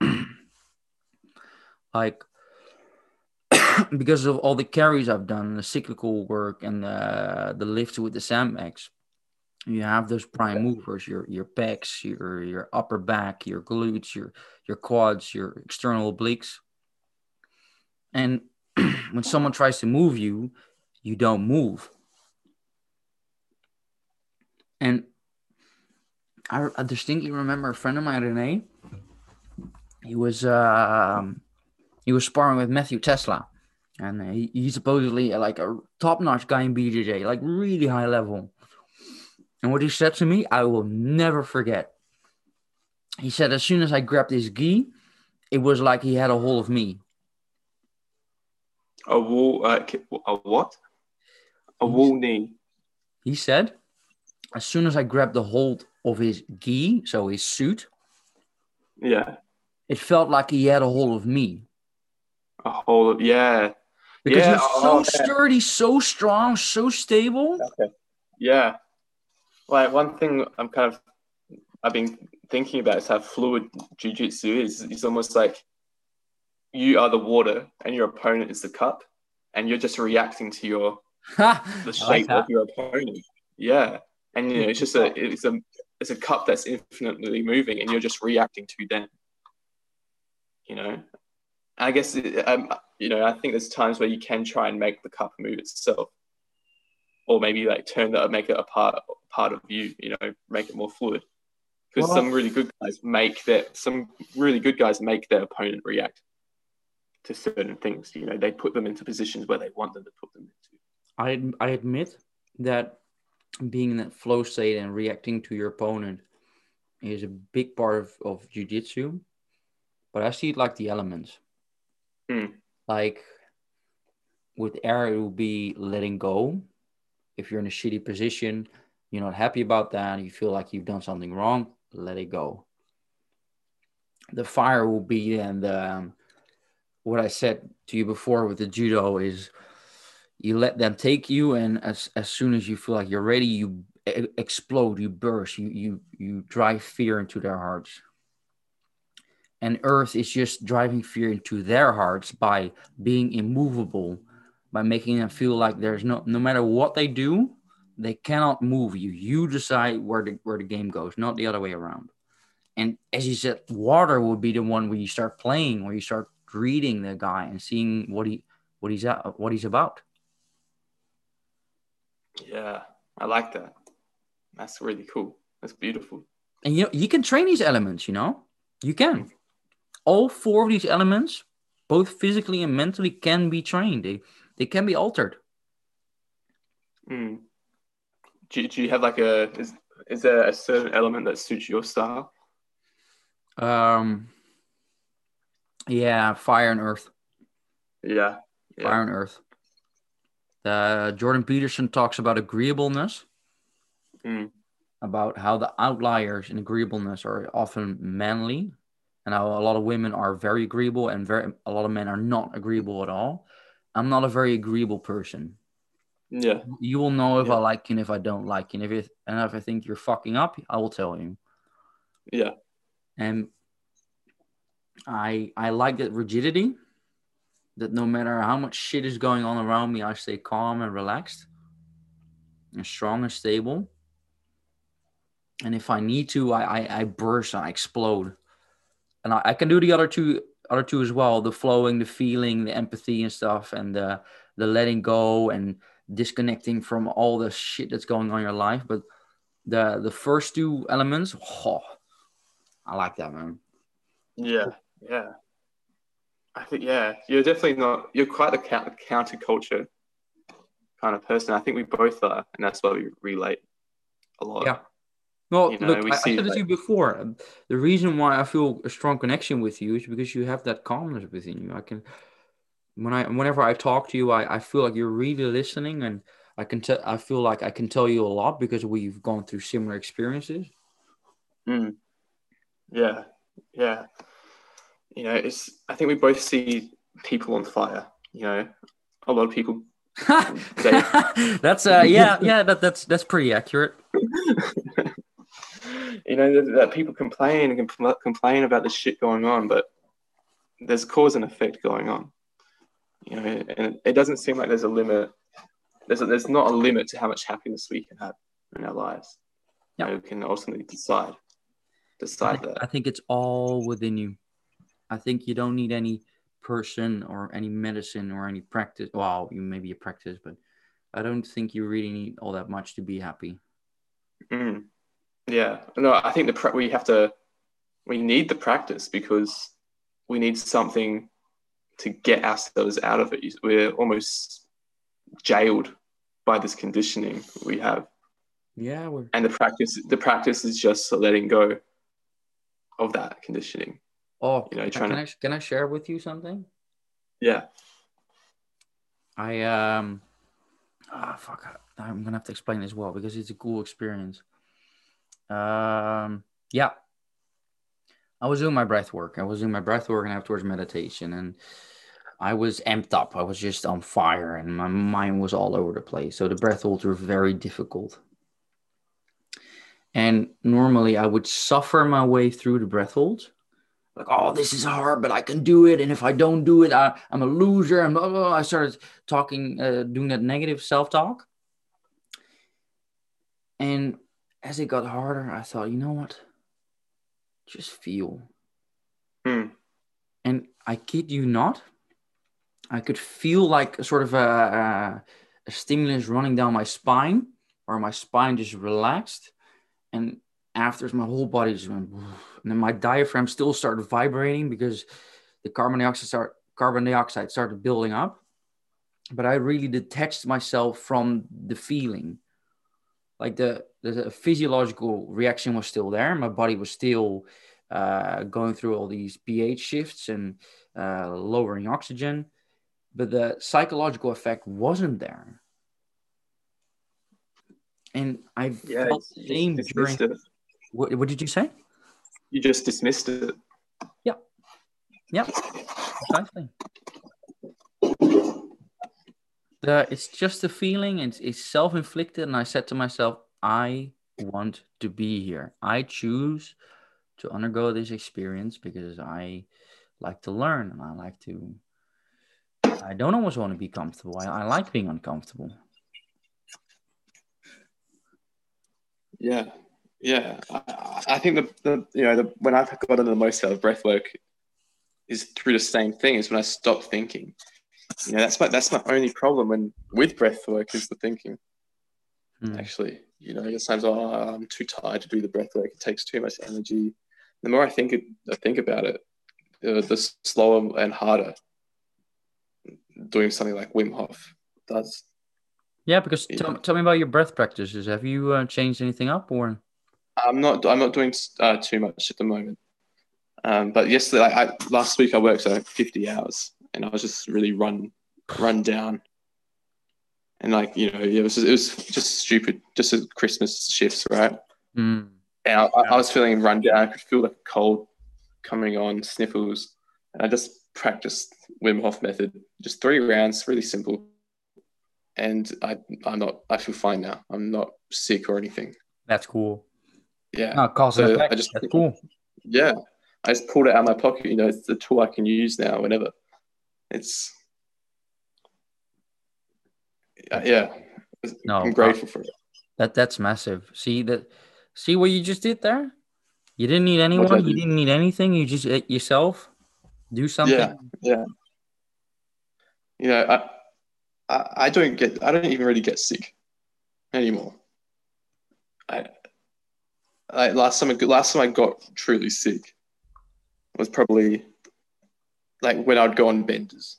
<clears throat> like <clears throat> because of all the carries I've done, the cyclical work and the the lifts with the sandbags, you have those prime movers, your your pecs, your your upper back, your glutes, your your quads, your external obliques. And <clears throat> when someone tries to move you, you don't move. And I, I distinctly remember a friend of mine, Rene. He was um, he was sparring with Matthew Tesla, and he, he's supposedly like a top-notch guy in BJJ, like really high level. And what he said to me, I will never forget. He said, as soon as I grabbed his gi, it was like he had a hold of me. A wall, uh, a what? A wall knee. He said, as soon as I grabbed the hold of his gi, so his suit, Yeah, it felt like he had a hold of me. a whole. Yeah, Because Yeah, he's so oh, yeah. sturdy, so strong, so stable. Okay. yeah. Like one thing I'm kind of I've been thinking about is how fluid jujitsu is. It's almost like you are the water and your opponent is the cup, and you're just reacting to your the shape like of your opponent. Yeah, and you know it's just a it's a it's a cup that's infinitely moving, and you're just reacting to them. You know, I guess um, you know I think there's times where you can try and make the cup move itself, or maybe like turn that make it a part part of you. You know, make it more fluid. Because Well- some really good guys make their some really good guys make their opponent react to certain things. You know, they put them into positions where they want them to put them into. I I admit that being in that flow state and reacting to your opponent is a big part of, of jujitsu, but I see it like the elements. Hmm. Like with air, it will be letting go. If you're in a shitty position, you're not happy about that, you feel like you've done something wrong, let it go. The fire will be and um, what I said to you before with the judo is you let them take you and as, as soon as you feel like you're ready you explode you burst you you you drive fear into their hearts. And earth is just driving fear into their hearts by being immovable by making them feel like there's no no matter what they do they cannot move you. You decide where the where the game goes not the other way around. And as you said water would be the one where you start playing where you start reading the guy and seeing what he what he's at, what he's about Yeah, I like that. That's really cool. That's beautiful. And you know, you can train these elements, you know? You can. All four of these elements, both physically and mentally, can be trained. They they can be altered. Mm. Do, do you have like a is is there a certain element that suits your style? Um yeah, fire and earth. Yeah. Yeah. Fire and earth. Uh, Jordan Peterson talks about agreeableness, Mm. about how the outliers in agreeableness are often manly, and how a lot of women are very agreeable and very a lot of men are not agreeable at all. I'm not a very agreeable person. Yeah. You will know if Yeah. I like you and if I don't like you. And if, it, and if I think you're fucking up, I will tell you. Yeah. And I I like that rigidity. That no matter how much shit is going on around me, I stay calm and relaxed and strong and stable. and if I need to, I I, I burst, I explode, and I, I can do the other two other two as well: the flowing, the feeling, the empathy and stuff, and the the letting go and disconnecting from all the shit that's going on in your life. But the the first two elements, oh, I like that man. Yeah, yeah. I think yeah, you're definitely not. You're quite the counterculture kind of person. I think we both are, and that's why we relate a lot. Yeah. Well, you know, look, we I, I said it to you before. The reason why I feel a strong connection with you is because you have that calmness within you. I can, when I, whenever I talk to you, I, I feel like you're really listening, and I can tell. I feel like I can tell you a lot because we've gone through similar experiences. Mm. Yeah, yeah. You know, it's. I think we both see people on fire. You know, a lot of people. <laughs> that's uh, yeah, yeah. That that's that's pretty accurate. <laughs> you know that, that, people complain and compl- complain about the shit going on, but there's cause and effect going on. You know, and it doesn't seem like there's a limit. There's a, there's not a limit to how much happiness we can have in our lives. Yeah, you know, we can ultimately decide decide I that. I think it's all within you. I think you don't need any person or any medicine or any practice. Well, you maybe a practice, but I don't think you really need all that much to be happy. Mm. Yeah, no, I think the we have to we need the practice because we need something to get ourselves out of it. We're almost jailed by this conditioning we have. Yeah, we're... and the practice the practice is just letting go of that conditioning. Oh, you know, trying can to... I can I share with you something? Yeah. I um, ah, oh, fuck, I'm gonna have to explain as well because it's a cool experience. Um, yeah, I was doing my breath work. I was doing my breath work and afterwards meditation, and I was amped up. I was just on fire, and my mind was all over the place. So the breath holds were very difficult. And normally I would suffer my way through the breath holds. Like, oh, this is hard, but I can do it. And if I don't do it, I, am a loser. And blah, blah, blah. I started talking, uh, doing that negative self talk. And as it got harder, I thought, you know what? Just feel. Hmm. And I kid you not, I could feel like a sort of a, a, a stimulus running down my spine, or my spine just relaxed and after my whole body just went, and then my diaphragm still started vibrating because the carbon dioxide start, carbon dioxide started building up. But I really detached myself from the feeling. Like the, the physiological reaction was still there. My body was still uh, going through all these pH shifts and uh, lowering oxygen, but the psychological effect wasn't there and I yeah, felt the same during. It. What, what did you say? You just dismissed it. Yeah. Yeah. Precisely. The, it's just a feeling. It's, it's self-inflicted, and I said to myself, I want to be here. I choose to undergo this experience because I like to learn and I like to. I don't always want to be comfortable. I, I like being uncomfortable. Yeah, yeah. I, I think the, the you know the, when I've gotten the most out of breath work is through the same thing. Is when I stop thinking. You know, that's my that's my only problem when with breath work is the thinking. Mm. Actually, you know, there's times oh, I'm too tired to do the breath work. It takes too much energy. The more I think it, I think about it, uh, the slower and harder doing something like Wim Hof does. Yeah, because tell, tell me about your breath practices. Have you uh, changed anything up, or? I'm not. I'm not doing uh, too much at the moment. Um, but yesterday, like I, last week, I worked like 50 hours, and I was just really run, run down. And like you know, it was it was just stupid, just a Christmas shifts, right? Mm. And I, I, was feeling run down. I could feel like a cold coming on, sniffles, and I just practiced Wim Hof method, just three rounds, really simple and I I'm not I feel fine now. I'm not sick or anything. That's cool. Yeah. No, cause so I just That's cool. Yeah. I just pulled it out of my pocket. You know, it's the tool I can use now whenever. It's yeah. No, I'm grateful for it. That that's massive. See that See what you just did there? You didn't need anyone. You didn't need anything. You just uh, yourself do something. Yeah, yeah. You know, I, I, I don't get. I don't even really get sick anymore. I, I last time. I, last time I got truly sick was probably like when I'd go on benders.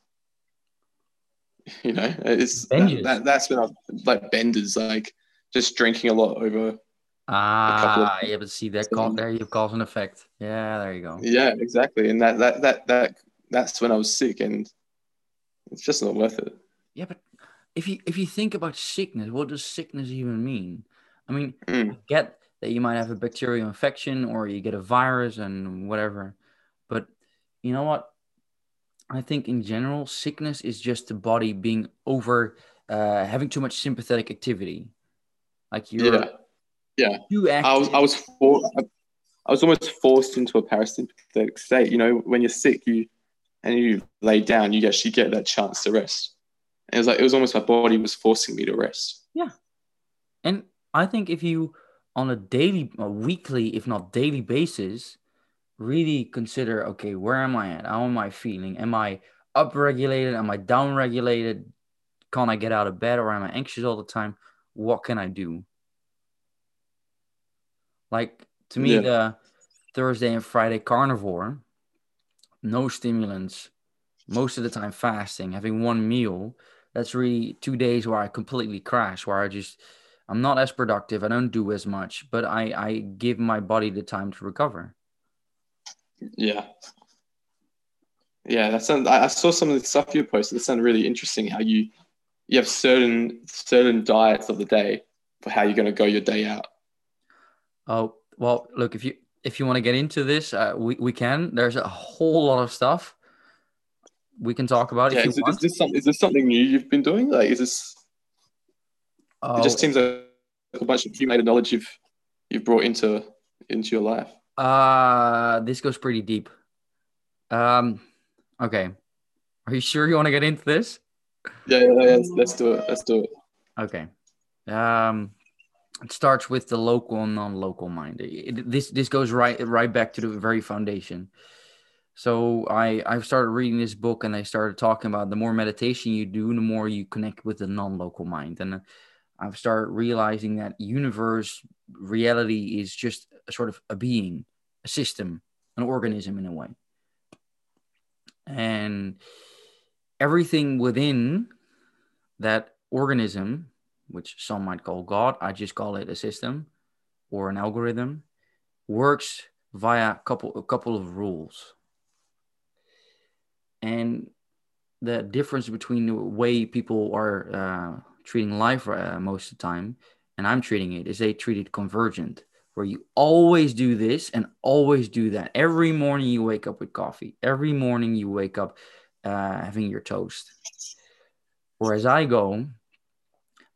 <laughs> You know, it's that, that, that's when I like benders, like just drinking a lot over. Ah, of, yeah, but see that call, there you have cause an effect. Yeah, there you go. Yeah, exactly, and that that that that that's when I was sick, and it's just not worth it. Yeah, but if you if you think about sickness, what does sickness even mean? I mean, mm. get that you might have a bacterial infection or you get a virus and whatever, but you know what? I think in general, sickness is just the body being over, uh, having too much sympathetic activity. Like you're, yeah, yeah. You I was, I was, for, I was almost forced into a parasympathetic state. You know, when you're sick, you and you lay down, you actually get that chance to rest. And it was like it was almost my body was forcing me to rest. Yeah, and I think if you on a daily, a weekly, if not daily basis, really consider okay where am i at? How am i feeling? Am i upregulated? Am i downregulated? Can i get out of bed or am i anxious all the time? What can i do? Like to me yeah. the thursday and friday carnivore no stimulants most of the time fasting having one meal that's really two days where i completely crash where i just i'm not as productive i don't do as much but i i give my body the time to recover yeah. Yeah, that sounds. I saw some of the stuff you posted. It sounded really interesting. How you you have certain certain diets of the day for how you're going to go your day out. Oh well, look if you if you want to get into this, uh, we we can. There's a whole lot of stuff we can talk about. Yeah, is, is, this some, is this something new you've been doing? Like, is this? Oh. It just oh. seems like a bunch of accumulated knowledge you've you've brought into into your life. Uh, this goes pretty deep. Um, okay. Are you sure you want to get into this? Yeah, yeah, yeah. Let's do it. Let's do it. Okay. Um, it starts with the local and non-local mind. It, this this goes right right back to the very foundation. So I I started reading this book and I started talking about the more meditation you do, the more you connect with the non-local mind. And I've started realizing that universe reality is just a sort of a being, a system, an organism in a way. And everything within that organism, which some might call God, I just call it a system or an algorithm, works via a couple a couple of rules. And the difference between the way people are uh, treating life uh, most of the time, and I'm treating it, is they treat it convergent, where you always do this and always do that. Every morning you wake up with coffee. Every morning you wake up uh, having your toast. Whereas I go,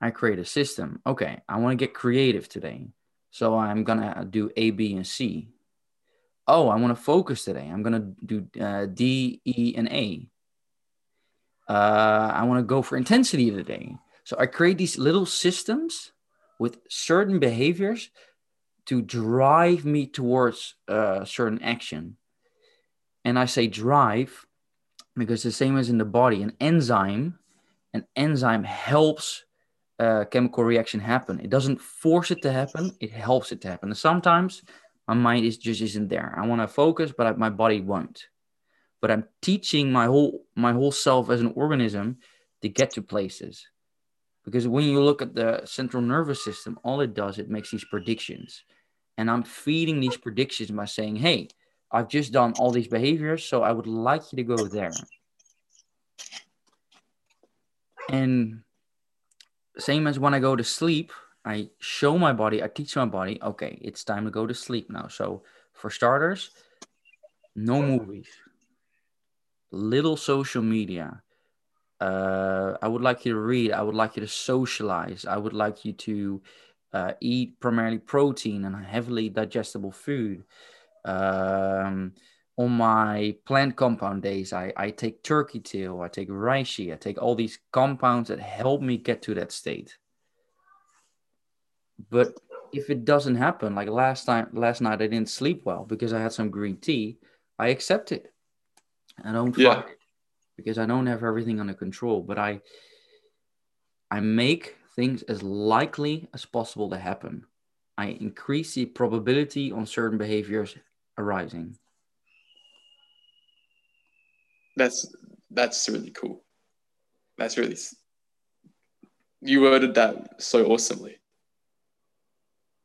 I create a system. Okay, I want to get creative today. So I'm going to do A, B, and C. Oh, I want to focus today. I'm going to do uh, D, E, and A. Uh, I want to go for intensity today. So I create these little systems with certain behaviors to drive me towards a certain action. And I say drive because the same as in the body, an enzyme, an enzyme helps a chemical reaction happen. It doesn't force it to happen; it helps it to happen. And sometimes my mind is just isn't there. I want to focus, but my body won't. But I'm teaching my whole my whole self as an organism to get to places because when you look at the central nervous system all it does it makes these predictions. And i'm feeding these predictions by saying hey i've just done all these behaviors so i would like you to go there. And same as when i go to sleep i show my body i teach my body okay it's time to go to sleep now. So for starters no movies. Little social media uh, I would like you to read. I would like you to socialize. I would like you to uh, eat primarily protein and heavily digestible food. Um, on my plant compound days, I, I take turkey tail, I take reishi, I take all these compounds that help me get to that state. But if it doesn't happen, like last time, last night I didn't sleep well because I had some green tea. I accept it. I don't Yeah. Because I don't have everything under control. But I, I make things as likely as possible to happen. I increase the probability on certain behaviors arising. That's that's really cool. That's really you worded that so awesomely.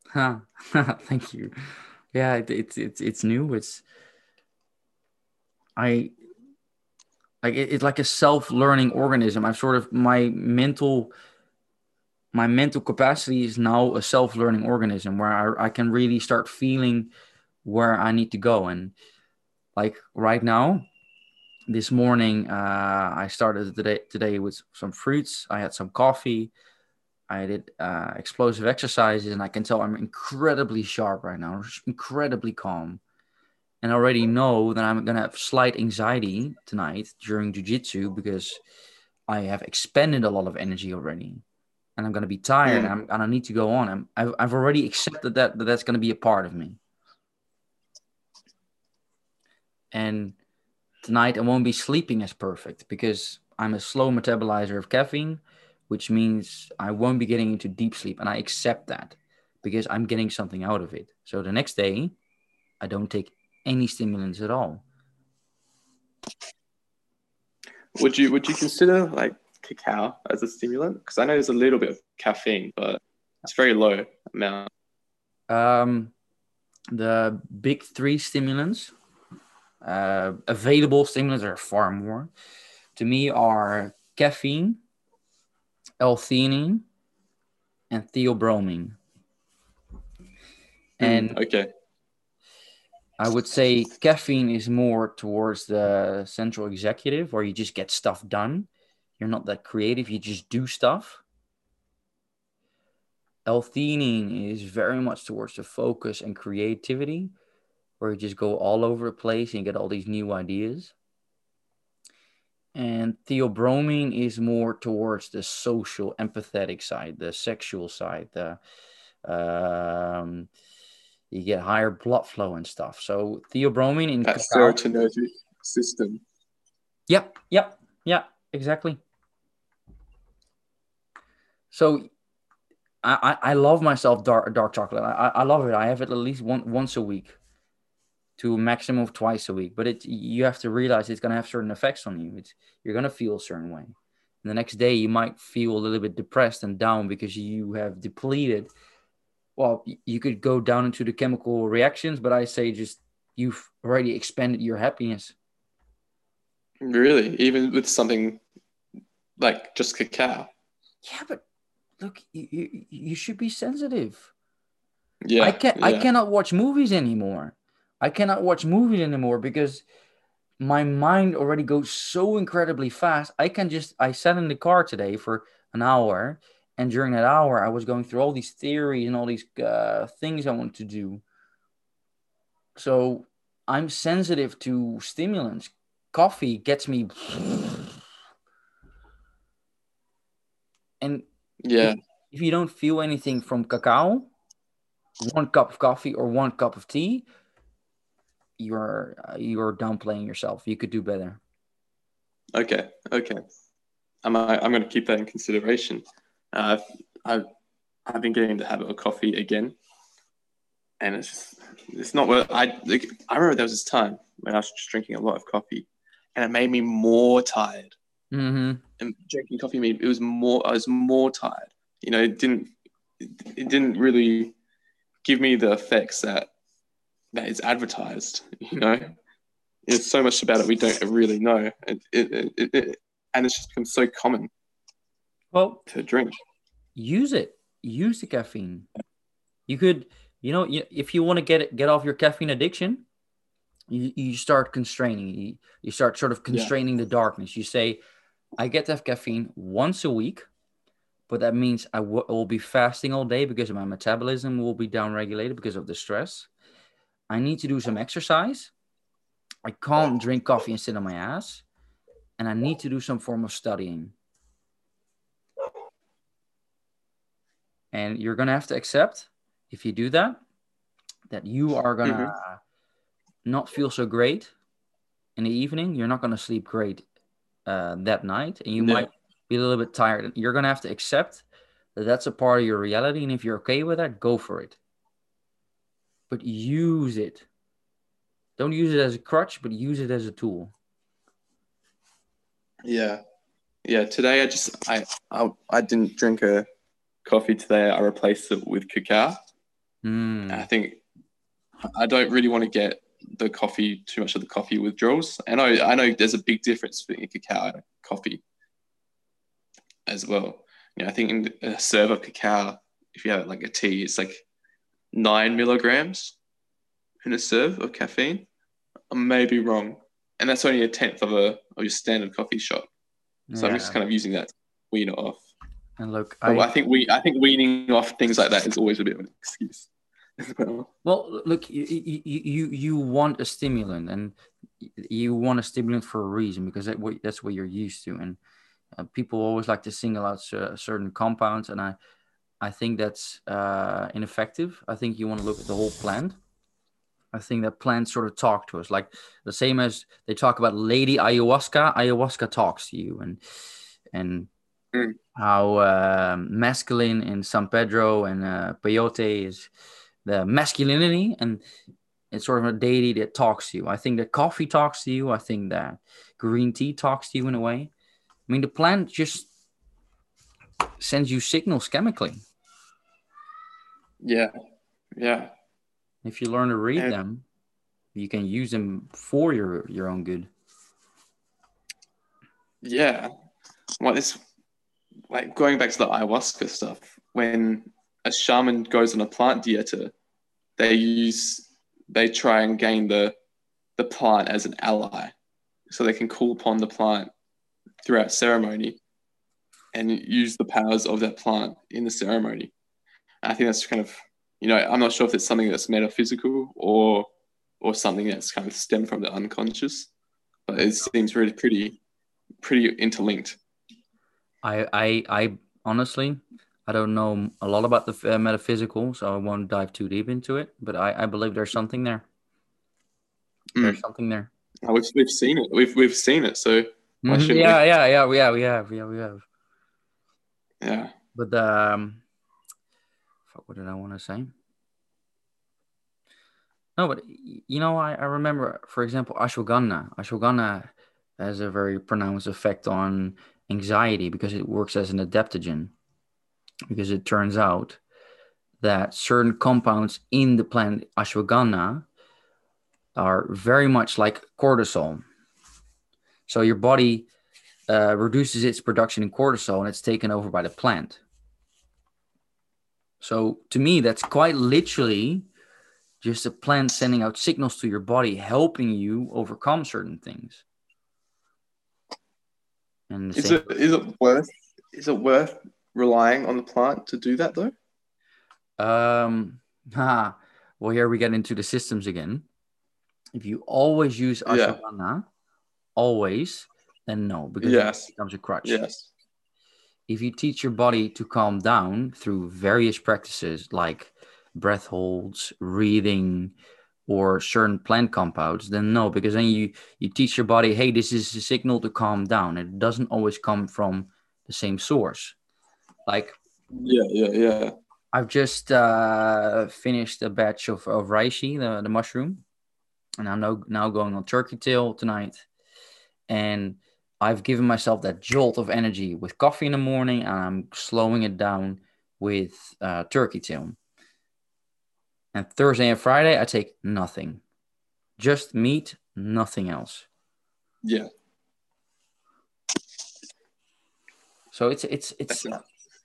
Huh. <laughs> Thank you. Yeah, it, it's it's it's new. It's I like it, it's like a self-learning organism. I've sort of my mental my mental capacity is now a self-learning organism where I, I can really start feeling where I need to go. And like right now, this morning, uh, I started today today with some fruits. I had some coffee. I did uh, explosive exercises, and I can tell I'm incredibly sharp right now, incredibly calm. And I already know that I'm gonna have slight anxiety tonight during jujitsu because I have expended a lot of energy already, and I'm gonna be tired, Mm. and, I'm, and I need to go on. I'm, I've, I've already accepted that, that that's gonna be a part of me. And tonight I won't be sleeping as perfect because I'm a slow metabolizer of caffeine, which means I won't be getting into deep sleep. And I accept that because I'm getting something out of it. So the next day, I don't take any stimulants at all. Would you would you consider like cacao as a stimulant? Because I know there's a little bit of caffeine, but it's very low amount. Um, the big three stimulants, uh, available stimulants are far more. To me, are caffeine, L-theanine, and theobromine. And Mm, okay, I would say caffeine is more towards the central executive, where you just get stuff done. You're not that creative, you just do stuff. L-theanine is very much towards the focus and creativity, where you just go all over the place and get all these new ideas. And theobromine is more towards the social, empathetic side, the sexual side. The um, you get higher blood flow and stuff. So theobromine in that cacao. serotonergic system. Yep, yep, yeah, exactly. So I, I, I love myself dark dark chocolate. I, I love it. I have it at least one once a week to a maximum of twice a week. But it you have to realize it's gonna have certain effects on you. It's you're gonna feel a certain way. And the next day you might feel a little bit depressed and down because you have depleted. Well, you could go down into the chemical reactions, but I say just you've already expanded your happiness. Really, even with something like just cacao. Yeah, but look, you, you, should be sensitive. Yeah, I can't I cannot watch movies anymore. I cannot watch movies anymore because my mind already goes so incredibly fast. I can just I sat in the car today for an hour and during that hour I was going through all these theories and all these uh, things I want to do. So I'm sensitive to stimulants. Coffee gets me and Yeah, if you don't feel anything from cacao, one cup of coffee or one cup of tea, you're uh, you're downplaying yourself. You could do better. Okay, okay. I'm I'm going to keep that in consideration. Uh, I've I've been getting the habit of coffee again, and it's just it's not what I like, I remember there was this time when I was just drinking a lot of coffee, and it made me more tired. Mm-hmm. And drinking coffee made it was more I was more tired. You know, it didn't it, it didn't really give me the effects that that is advertised. You know, there's so much about it we don't really know, it, it, it, it, and it's just become so common Well, to drink. use it. Use the caffeine. You could, you know, you- if you want to get it, get off your caffeine addiction, you, you start constraining. You, you start sort of constraining the darkness. You say, I get to have caffeine once a week, but that means I w- will be fasting all day because my metabolism will be downregulated because of the stress. I need to do some exercise. I can't drink coffee and sit on my ass. And I need to do some form of studying. And you're going to have to accept if you do that, that you are gonna not feel so great in the evening. You're not gonna sleep great uh, that night, and you Yeah. might be a little bit tired. You're gonna have to accept that that's a part of your reality, and if you're okay with that, go for it. But use it. Don't use it as a crutch, but use it as a tool. Yeah, yeah. Today I just I I, I didn't drink a coffee today. I replaced it with cacao. Mm. I think I don't really want to get the coffee too much of the coffee withdrawals. I know I know there's a big difference between cacao and coffee as well. You know, I think in a serve of cacao, if you have like a tea, it's like nine milligrams in a serve of caffeine. I may be wrong, and that's only a tenth of a of your standard coffee shot. So I'm just kind of using that to wean it off. And look, I, I, think we I think weaning off things like that is always a bit of an excuse. <laughs> well. look, you, you, you, you want a stimulant and you want a stimulant for a reason because that, what- that's what you're used to. And uh, people always like to single out cer- certain compounds. And I, I think that's uh, ineffective. I think you want to look at the whole plant. I think that plants sort of talk to us, like the same as they talk about Lady Ayahuasca. Ayahuasca talks to you, and and Mm. how um masculine in San Pedro and uh, peyote is the masculinity, and it's sort of a deity that talks to you. I think that coffee talks to you. I think that green tea talks to you in a way. I mean, the plant just sends you signals chemically. Yeah, yeah, If you learn to read And- them, you can use them for your your own good. yeah. Well, it's like going back to the ayahuasca stuff. When a shaman goes on a plant dieta, they use they try and gain the the plant as an ally, so they can call upon the plant throughout ceremony and use the powers of that plant in the ceremony. And I think that's kind of you know I'm not sure if it's something that's metaphysical or or something that's kind of stemmed from the unconscious, but it seems really pretty pretty interlinked. I I I honestly I don't know a lot about the uh, metaphysical, so I won't dive too deep into it. But I I believe there's something there. There's something there. Uh, We've, we've seen it. We've we've seen it. So Mhm. shouldn't Yeah, yeah, yeah, we have, we have, yeah, we have. yeah, But um, fuck, what did I want to say? No, but you know, I, I remember, for example, ashwagandha. Ashwagandha has a very pronounced effect on anxiety because it works as an adaptogen. Because it turns out that certain compounds in the plant ashwagandha are very much like cortisol. So your body uh, reduces its production in cortisol and it's taken over by the plant. So to me, that's quite literally just a plant sending out signals to your body, helping you overcome certain things. And is it is it worth is it worth relying on the plant to do that though? Um, <laughs> ah, well, here we get into the systems again. If you always use Yeah. ashwagandha, always, then no, because Yes. it becomes a crutch. Yes. If you teach your body to calm down through various practices like breath holds, breathing, or certain plant compounds, then no, because then you you teach your body, hey, this is a signal to calm down. It doesn't always come from the same source. Like Yeah. Yeah. Yeah. I've just uh, finished a batch of, of reishi, the, the mushroom, and I'm now, now going on turkey tail tonight. And I've given myself that jolt of energy with coffee in the morning, and I'm slowing it down with uh, turkey tail. And Thursday and Friday, I take nothing, just meat, nothing else. Yeah. So it's it's it's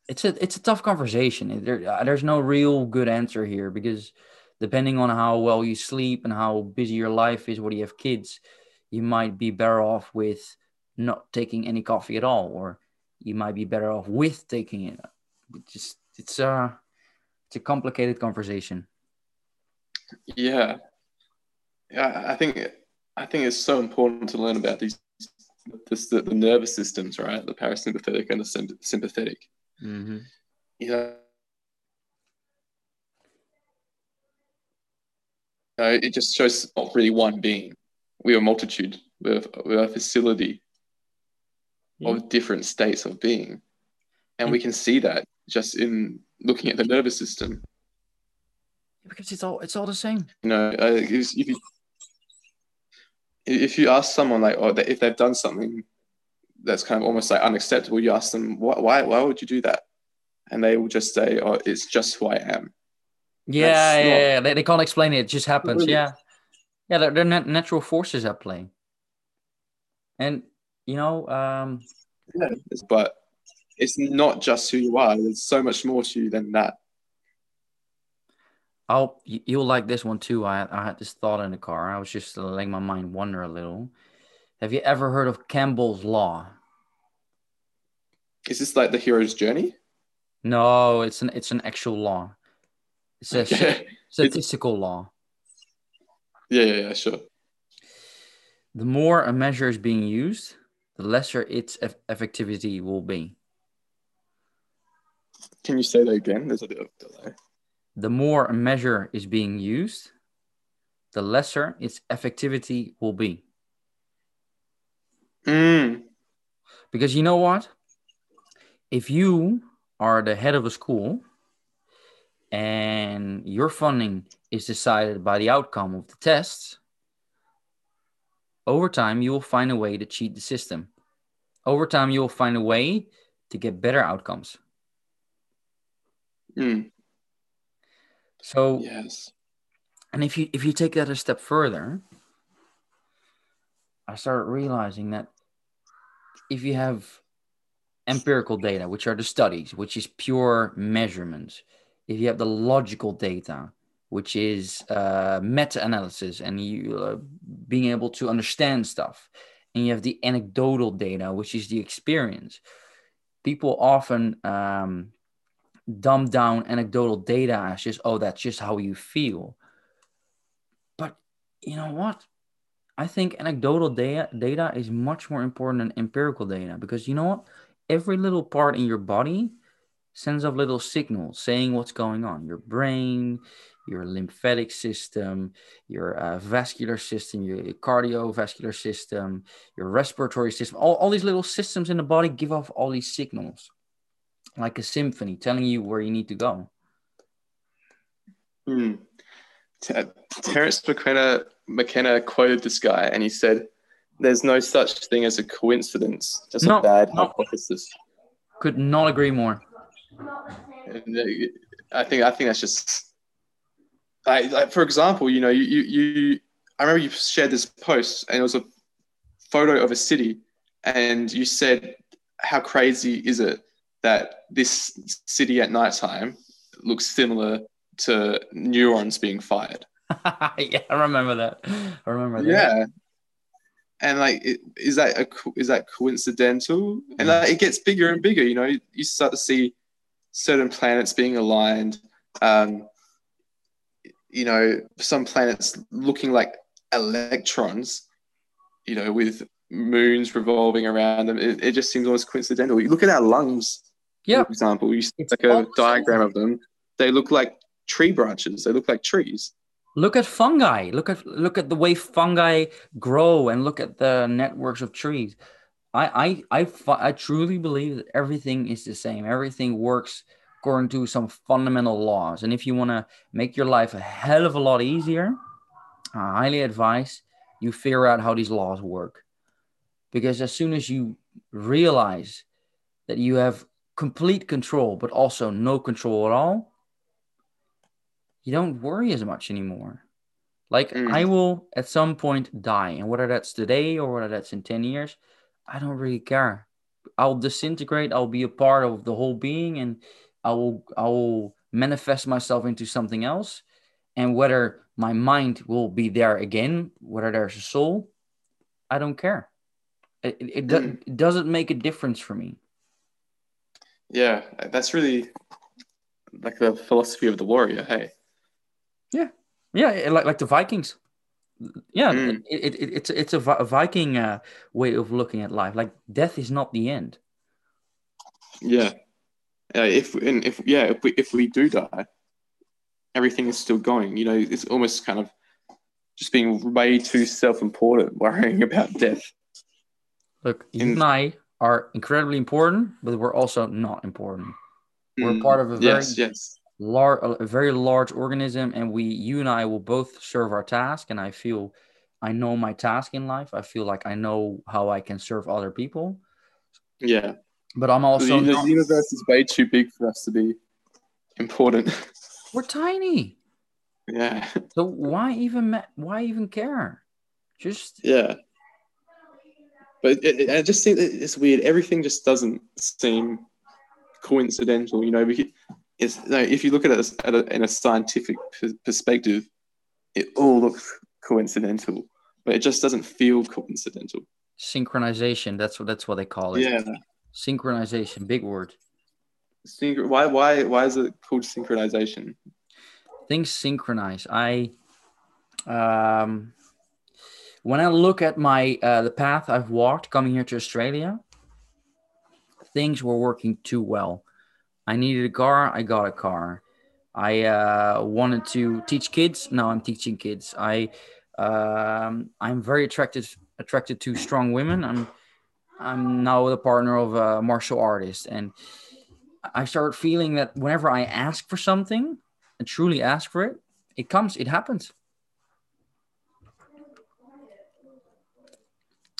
it's a it's a tough conversation. There, uh, there's no real good answer here because depending on how well you sleep and how busy your life is, whether you have kids, you might be better off with not taking any coffee at all, or you might be better off with taking it. It just it's a it's a complicated conversation. Yeah. Yeah. I think I think it's so important to learn about these this the, the nervous systems, right? The parasympathetic and the sym- sympathetic. Mm-hmm. You know, it just shows not really one being. We are a multitude. We're, we're a facility Yeah. of different states of being. And we can see that just in looking at the nervous system. Because it's all it's all the same. You know, uh, if if you, if you ask someone like, or if they've done something that's kind of almost like unacceptable, you ask them, why, why, why would you do that? And they will just say, oh, it's just who I am. Yeah, That's yeah, not- yeah. They, they can't explain it. It just happens. Really? Yeah, yeah. They're, they're nat- natural forces at play. And you know, um, But it's not just who you are. There's so much more to you than that. Oh, I'll you- you'll like this one too. I I had this thought in the car. I was just uh, letting my mind wander a little. Have you ever heard of Campbell's law? Is this like the hero's journey? No, it's an it's an actual law. It's a Okay. <laughs> statistical law. Yeah, yeah, yeah, sure. The more a measure is being used, the lesser its eff- effectivity will be. Can you say that again? There's a bit of delay. The more a measure is being used, the lesser its effectivity will be. Mm. Because you know what? If you are the head of a school and your funding is decided by the outcome of the tests, over time you will find a way to cheat the system. Over time you will find a way to get better outcomes. Mm. So Yes. and if you if you take that a step further, I start realizing that if you have empirical data, which are the studies, which is pure measurements, if you have the logical data, which is uh, meta-analysis and you uh, being able to understand stuff, and you have the anecdotal data, which is the experience, people often um, dumb down anecdotal data as just, oh, that's just how you feel. But you know what? I think anecdotal data, data is much more important than empirical data because you know what? Every little part in your body sends off little signals saying what's going on. Your brain, your lymphatic system, your uh, vascular system, your cardiovascular system, your respiratory system, all, all these little systems in the body give off all these signals like a symphony telling you where you need to go. Mm. Terence McKenna, McKenna quoted this guy and he said, There's no such thing as a coincidence, just No, a bad no. hypothesis. Could not agree more. And uh, I think I think that's just like, like for example, you know, you, you you I remember you shared this post and it was a photo of a city and you said how crazy is it that this city at nighttime looks similar to neurons being fired. <laughs> yeah, I remember that. I remember that. Yeah. And like, is that a is that coincidental? And like, it gets bigger and bigger. You know, you start to see certain planets being aligned. Um, you know, some planets looking like electrons. You know, with moons revolving around them. It, it just seems almost coincidental. You look at our lungs, Yeah. for example. You see like a all the same. diagram of them. They look like tree branches. They look like trees. Look at fungi. Look at look at the way fungi grow, and look at the networks of trees. I I I, I truly believe that everything is the same. Everything works according to some fundamental laws. And if you want to make your life a hell of a lot easier, I highly advise you figure out how these laws work. Because as soon as you realize that you have complete control, but also no control at all, you don't worry as much anymore. Like Mm. I will at some point die, and whether that's today or whether that's in 10 years, I don't really care. I'll disintegrate, I'll be a part of the whole being, and I will I will manifest myself into something else. And whether my mind will be there again, whether there's a soul, I don't care. It, it, it, do- Mm. it doesn't make a difference for me. Yeah, that's really like the philosophy of the warrior. Hey. Yeah, yeah, like like the Vikings. Yeah, Mm. it, it, it's it's a, a Viking uh, way of looking at life. Like death is not the end. Yeah. Yeah. If and if yeah, if we if we do die, everything is still going. You know, it's almost kind of just being way too self-important, worrying about death. Look, you In- and I are incredibly important, but we're also not important. We're Mm, part of a very yes, yes, large, a very large organism, and we, you and I, will both serve our task. And I feel, I know my task in life. I feel like I know how I can serve other people. yeah. But I'm also the not- universe is way too big for us to be important. <laughs> we're tiny. yeah, So why even why even care? Just yeah. But it, it, I just think that it's weird. Everything just doesn't seem coincidental. You know, it's like, if you look at it as, at a, in a scientific p- perspective, it all looks coincidental, but it just doesn't feel coincidental. synchronization. That's what that's what they call it. Yeah. Synchronization, big word. Synch- why why why is it called synchronization? Things synchronize. I um when I look at my uh, the path I've walked coming here to Australia, things were working too well. I needed a car, I got a car. I uh, wanted to teach kids. Now I'm teaching kids. I um, I'm very attracted attracted to strong women. I'm I'm now the partner of a martial artist, and I started feeling that whenever I ask for something and truly ask for it, it comes, it happens.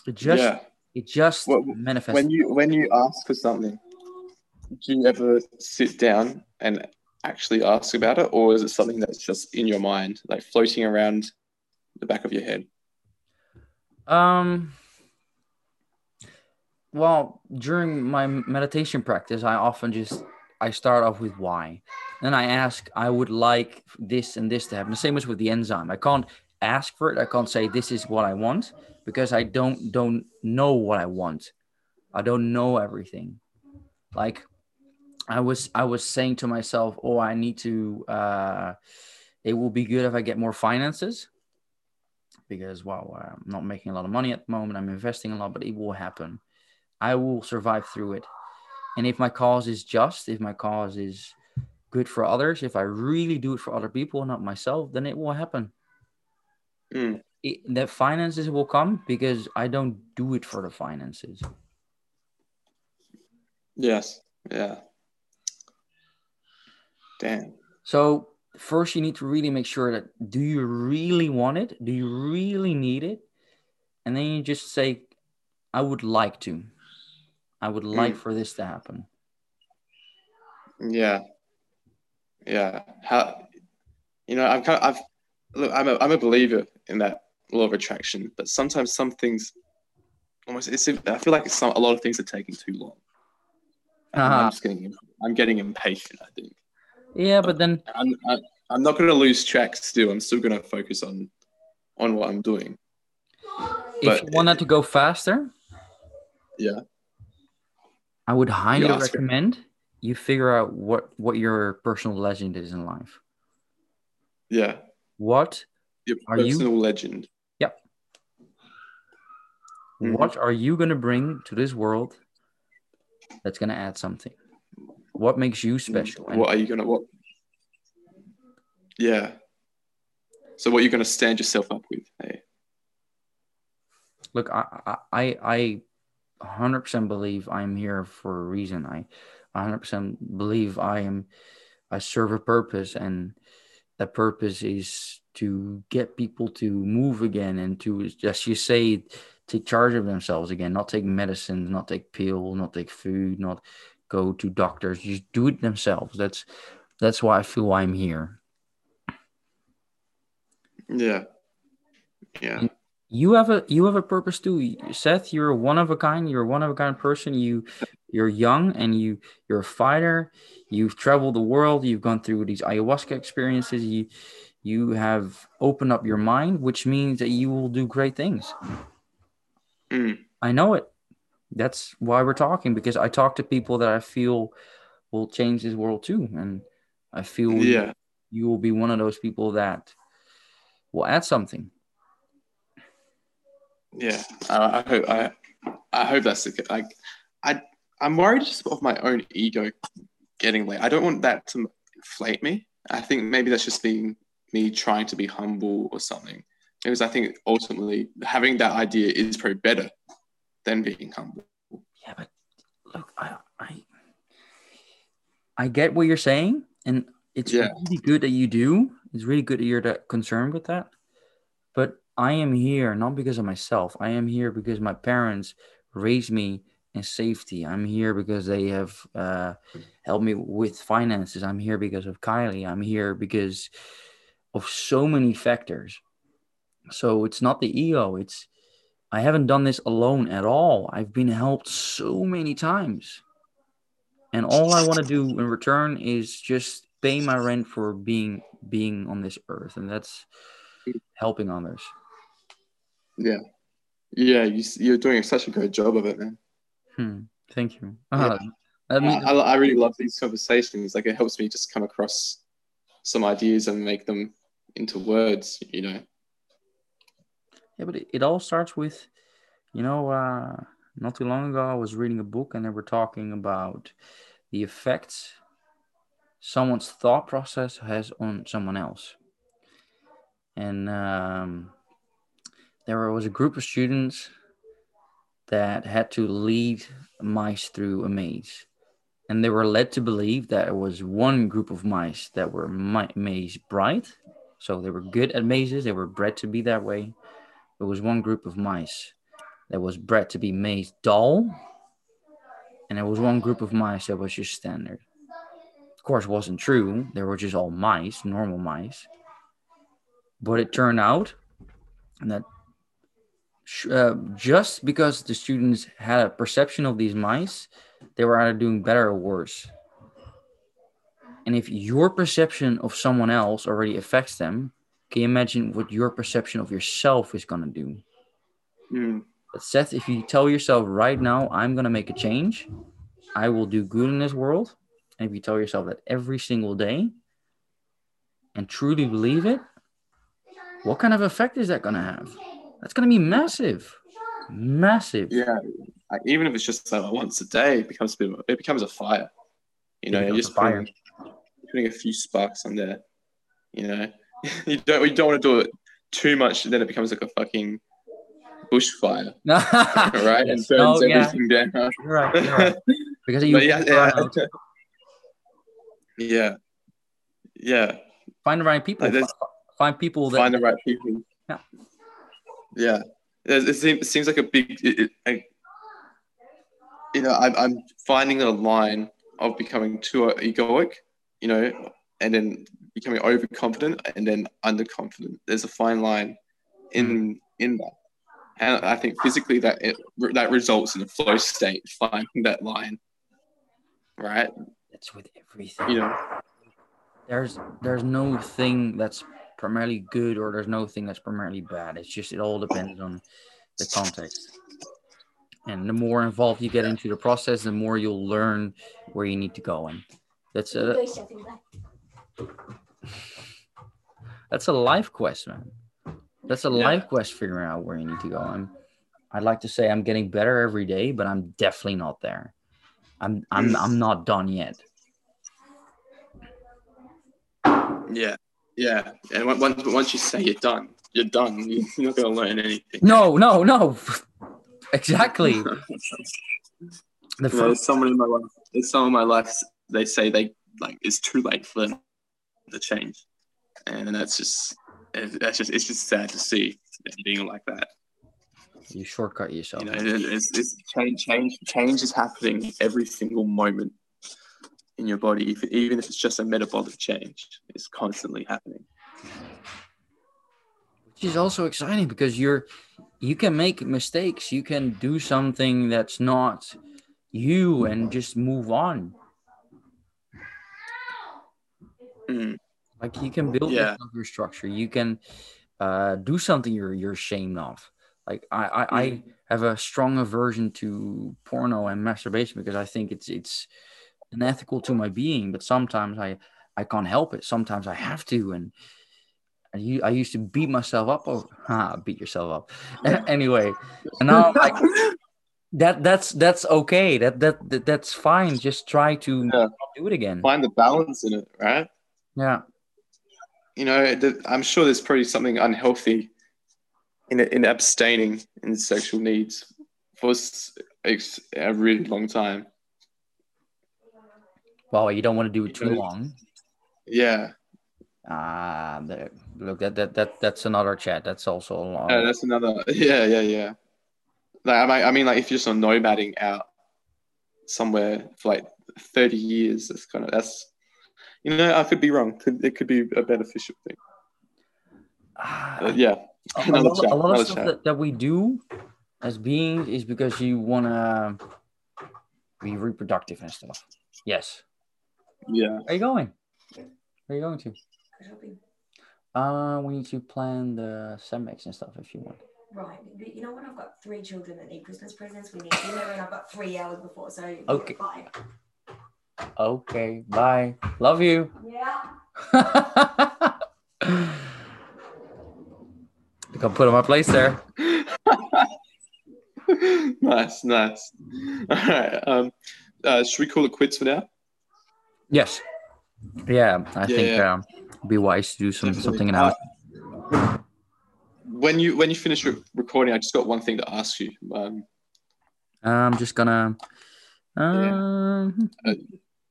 It just yeah. it just Well, manifests. When you when you ask for something, do you ever sit down and actually ask about it, or is it something that's just in your mind, like floating around the back of your head? Um. Well, during my meditation practice, I often just I start off with why, then I ask, I would like this and this to happen. The same as with the enzyme. I can't ask for it. I can't say this is what I want because I don't don't know what I want. I don't know everything. Like I was I was saying to myself, oh, I need to. Uh, it will be good if I get more finances because well i'm not making a lot of money at the moment i'm investing a lot but it will happen i will survive through it and if my cause is just if my cause is good for others if i really do it for other people not myself then it will happen Mm. It, the finances will come because i don't do it for the finances Yes. Yeah. Damn. So first you need to really make sure that do you really want it? Do you really need it? And then you just say, I would like to. I would hmm. like for this to happen. Yeah. Yeah. How you know, I'm kind of I've look, I'm a I'm a believer in that law of attraction, but sometimes some things almost it's I feel like it's some, a lot of things are taking too long. Uh-huh. I'm just getting I'm getting impatient, I think. Yeah, but then I'm I, I'm not going to lose track still. I'm still going to focus on on what I'm doing. if But- you want that to go faster, Yeah. I would highly You ask her. recommend you figure out what what your personal legend is in life. Yeah. What Your Are you- personal legend. Mhm. what are you going to bring to this world that's going to add something? What makes you special? And What are you going to what? Yeah. So what are you going to stand yourself up with? Hey. look, I I I I 100% believe I'm here for a reason. I 100% believe I am I serve a purpose and that purpose is to get people to move again and to as you say take charge of themselves again, not take medicine, not take pill, not take food, not go to doctors, just do it themselves. That's that's why I feel I'm here. Yeah. Yeah. you have a you have a purpose too seth you're one of a kind you're a one of a kind person you you're young and you you're a fighter you've traveled the world you've gone through these ayahuasca experiences you you have opened up your mind which means that you will do great things Mm. i know it that's why we're talking because i talk to people that i feel will change this world too and i feel Yeah. you will be one of those people that will add something Yeah. I, I hope I I hope that's the. Like I I'm worried just of my own ego getting late. I don't want that to inflate me. I think maybe that's just being me trying to be humble or something. Because I think ultimately having that idea is probably better than being humble. Yeah, but look, I I, I get what you're saying, and it's Yeah. really good that you do. It's really good that you're that concerned with that. But I am here not because of myself. I am here because my parents raised me in safety. I'm here because they have uh, helped me with finances. I'm here because of Kylie. I'm here because of so many factors. So it's not the ego. It's I haven't done this alone at all. I've been helped so many times. And all I want to do in return is just pay my rent for being being on this earth and that's helping others. Yeah, yeah, you, you're doing such a great job of it, man. Hmm. Thank you. Yeah. Uh, I mean, I, I really love these conversations. Like it helps me just come across some ideas and make them into words. You know. Yeah, but it, it all starts with, you know, uh, not too long ago, I was reading a book and they were talking about the effects someone's thought process has on someone else. And um, there was a group of students that had to lead mice through a maze. And they were led to believe that it was one group of mice that were maze bright. So they were good at mazes, they were bred to be that way there was one group of mice that was bred to be maze dull, and there was one group of mice that was just standard. Of course, it wasn't true. They were just all mice, normal mice. But it turned out that uh, just because the students had a perception of these mice, they were either doing better or worse. And if your perception of someone else already affects them, can you imagine what your perception of yourself is going to do? Mm. But Seth, if you tell yourself right now, I'm going to make a change, I will do good in this world. And if you tell yourself that every single day and truly believe it, what kind of effect is that going to have? That's going to be massive. Massive. Yeah, like, even if it's just like once a day, it becomes a bit. Of, it becomes a fire. You know, you're just fire. putting, putting a few sparks on there. You know, <laughs> you don't you don't want to do it too much, then it becomes like a fucking bushfire, <laughs> right? And burns Oh, yeah. everything down. You're right. You're right. <laughs> Because you yeah, yeah, out. yeah, yeah. find the right people. Like, Find people that Find the right people. Yeah. Yeah. It, it seems, it seems like a big. It, it, I, you know, I'm, I'm finding a line of becoming too egoic, you know, and then becoming overconfident and then underconfident. There's a fine line in hmm. in that, and I think physically that it that results in a flow state, finding that line, right? that's with everything. You know, there's there's no thing that's primarily good or there's no thing that's primarily bad. It's just it all depends on the context. And the more involved you get into the process, the more you'll learn where you need to go. And that's uh, a that's a life quest, man. That's a Yeah. life quest figuring out where you need to go. I'm I'd like to say I'm getting better every day, but I'm definitely not there. I'm I'm I'm not done yet. yeah, yeah. And once once you say you're done, you're done. You're not going to learn anything. No, no, no. <laughs> exactly. <laughs> The You know, first, there's someone in my life. There's some of my life. They say they like it's too late for them to change, and that's just that's just it's just sad to see it being like that. you shortcut yourself. You know, it's, it's change, change, change is happening every single moment in your body, if, even if it's just a metabolic change. It's constantly happening. which is also exciting because you're you can make mistakes you can do something that's not you and just move on Mm, like you can build Yeah. your structure. You can uh, do something you're you're ashamed of. Like I, I i have a strong aversion to porno and masturbation because i think it's it's unethical to my being but sometimes i i can't help it. Sometimes i have to and I used to beat myself up over <laughs> ha, beat yourself up. Anyway and now I'm <laughs> like that that's that's okay. That that, that that's fine. Just try to Yeah. do it again. Find the balance in it, right? yeah You know, I'm sure there's probably something unhealthy in in abstaining in sexual needs for a really long time. Well, you don't want to do it too long. Yeah, Ah, there. Look, that that that that's another chat. That's also a long. yeah, that's another. <laughs> Yeah, yeah, yeah. Like I mean, I mean, like if you're just on nomading out somewhere for like thirty years, that's kind of that's. You know, I could be wrong. It could be a beneficial thing? Uh, yeah, a, a lot, chat, a lot of stuff that, that we do as beings is because you want to be reproductive and stuff. Yes. yeah. Where are you going? Where are you going to? Uh, we need to plan the Semmex and stuff if you want. Right, but you know what? I've got three children that need Christmas presents. We need dinner, and I've got three hours before. So Okay. bye. Okay, bye. Love you. Yeah. <laughs> I can put on my place there. nice, nice. All right. Um, uh, should we call it quits for now? Yes. Yeah, I Yeah, think yeah. Um, be wise to do some Definitely. something now. Uh, when you when you finish re- recording, I just got one thing to ask you. Um, I'm just gonna. Um, Uh,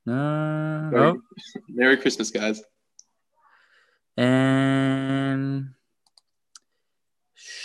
uh, Merry, oh, Merry Christmas, guys. and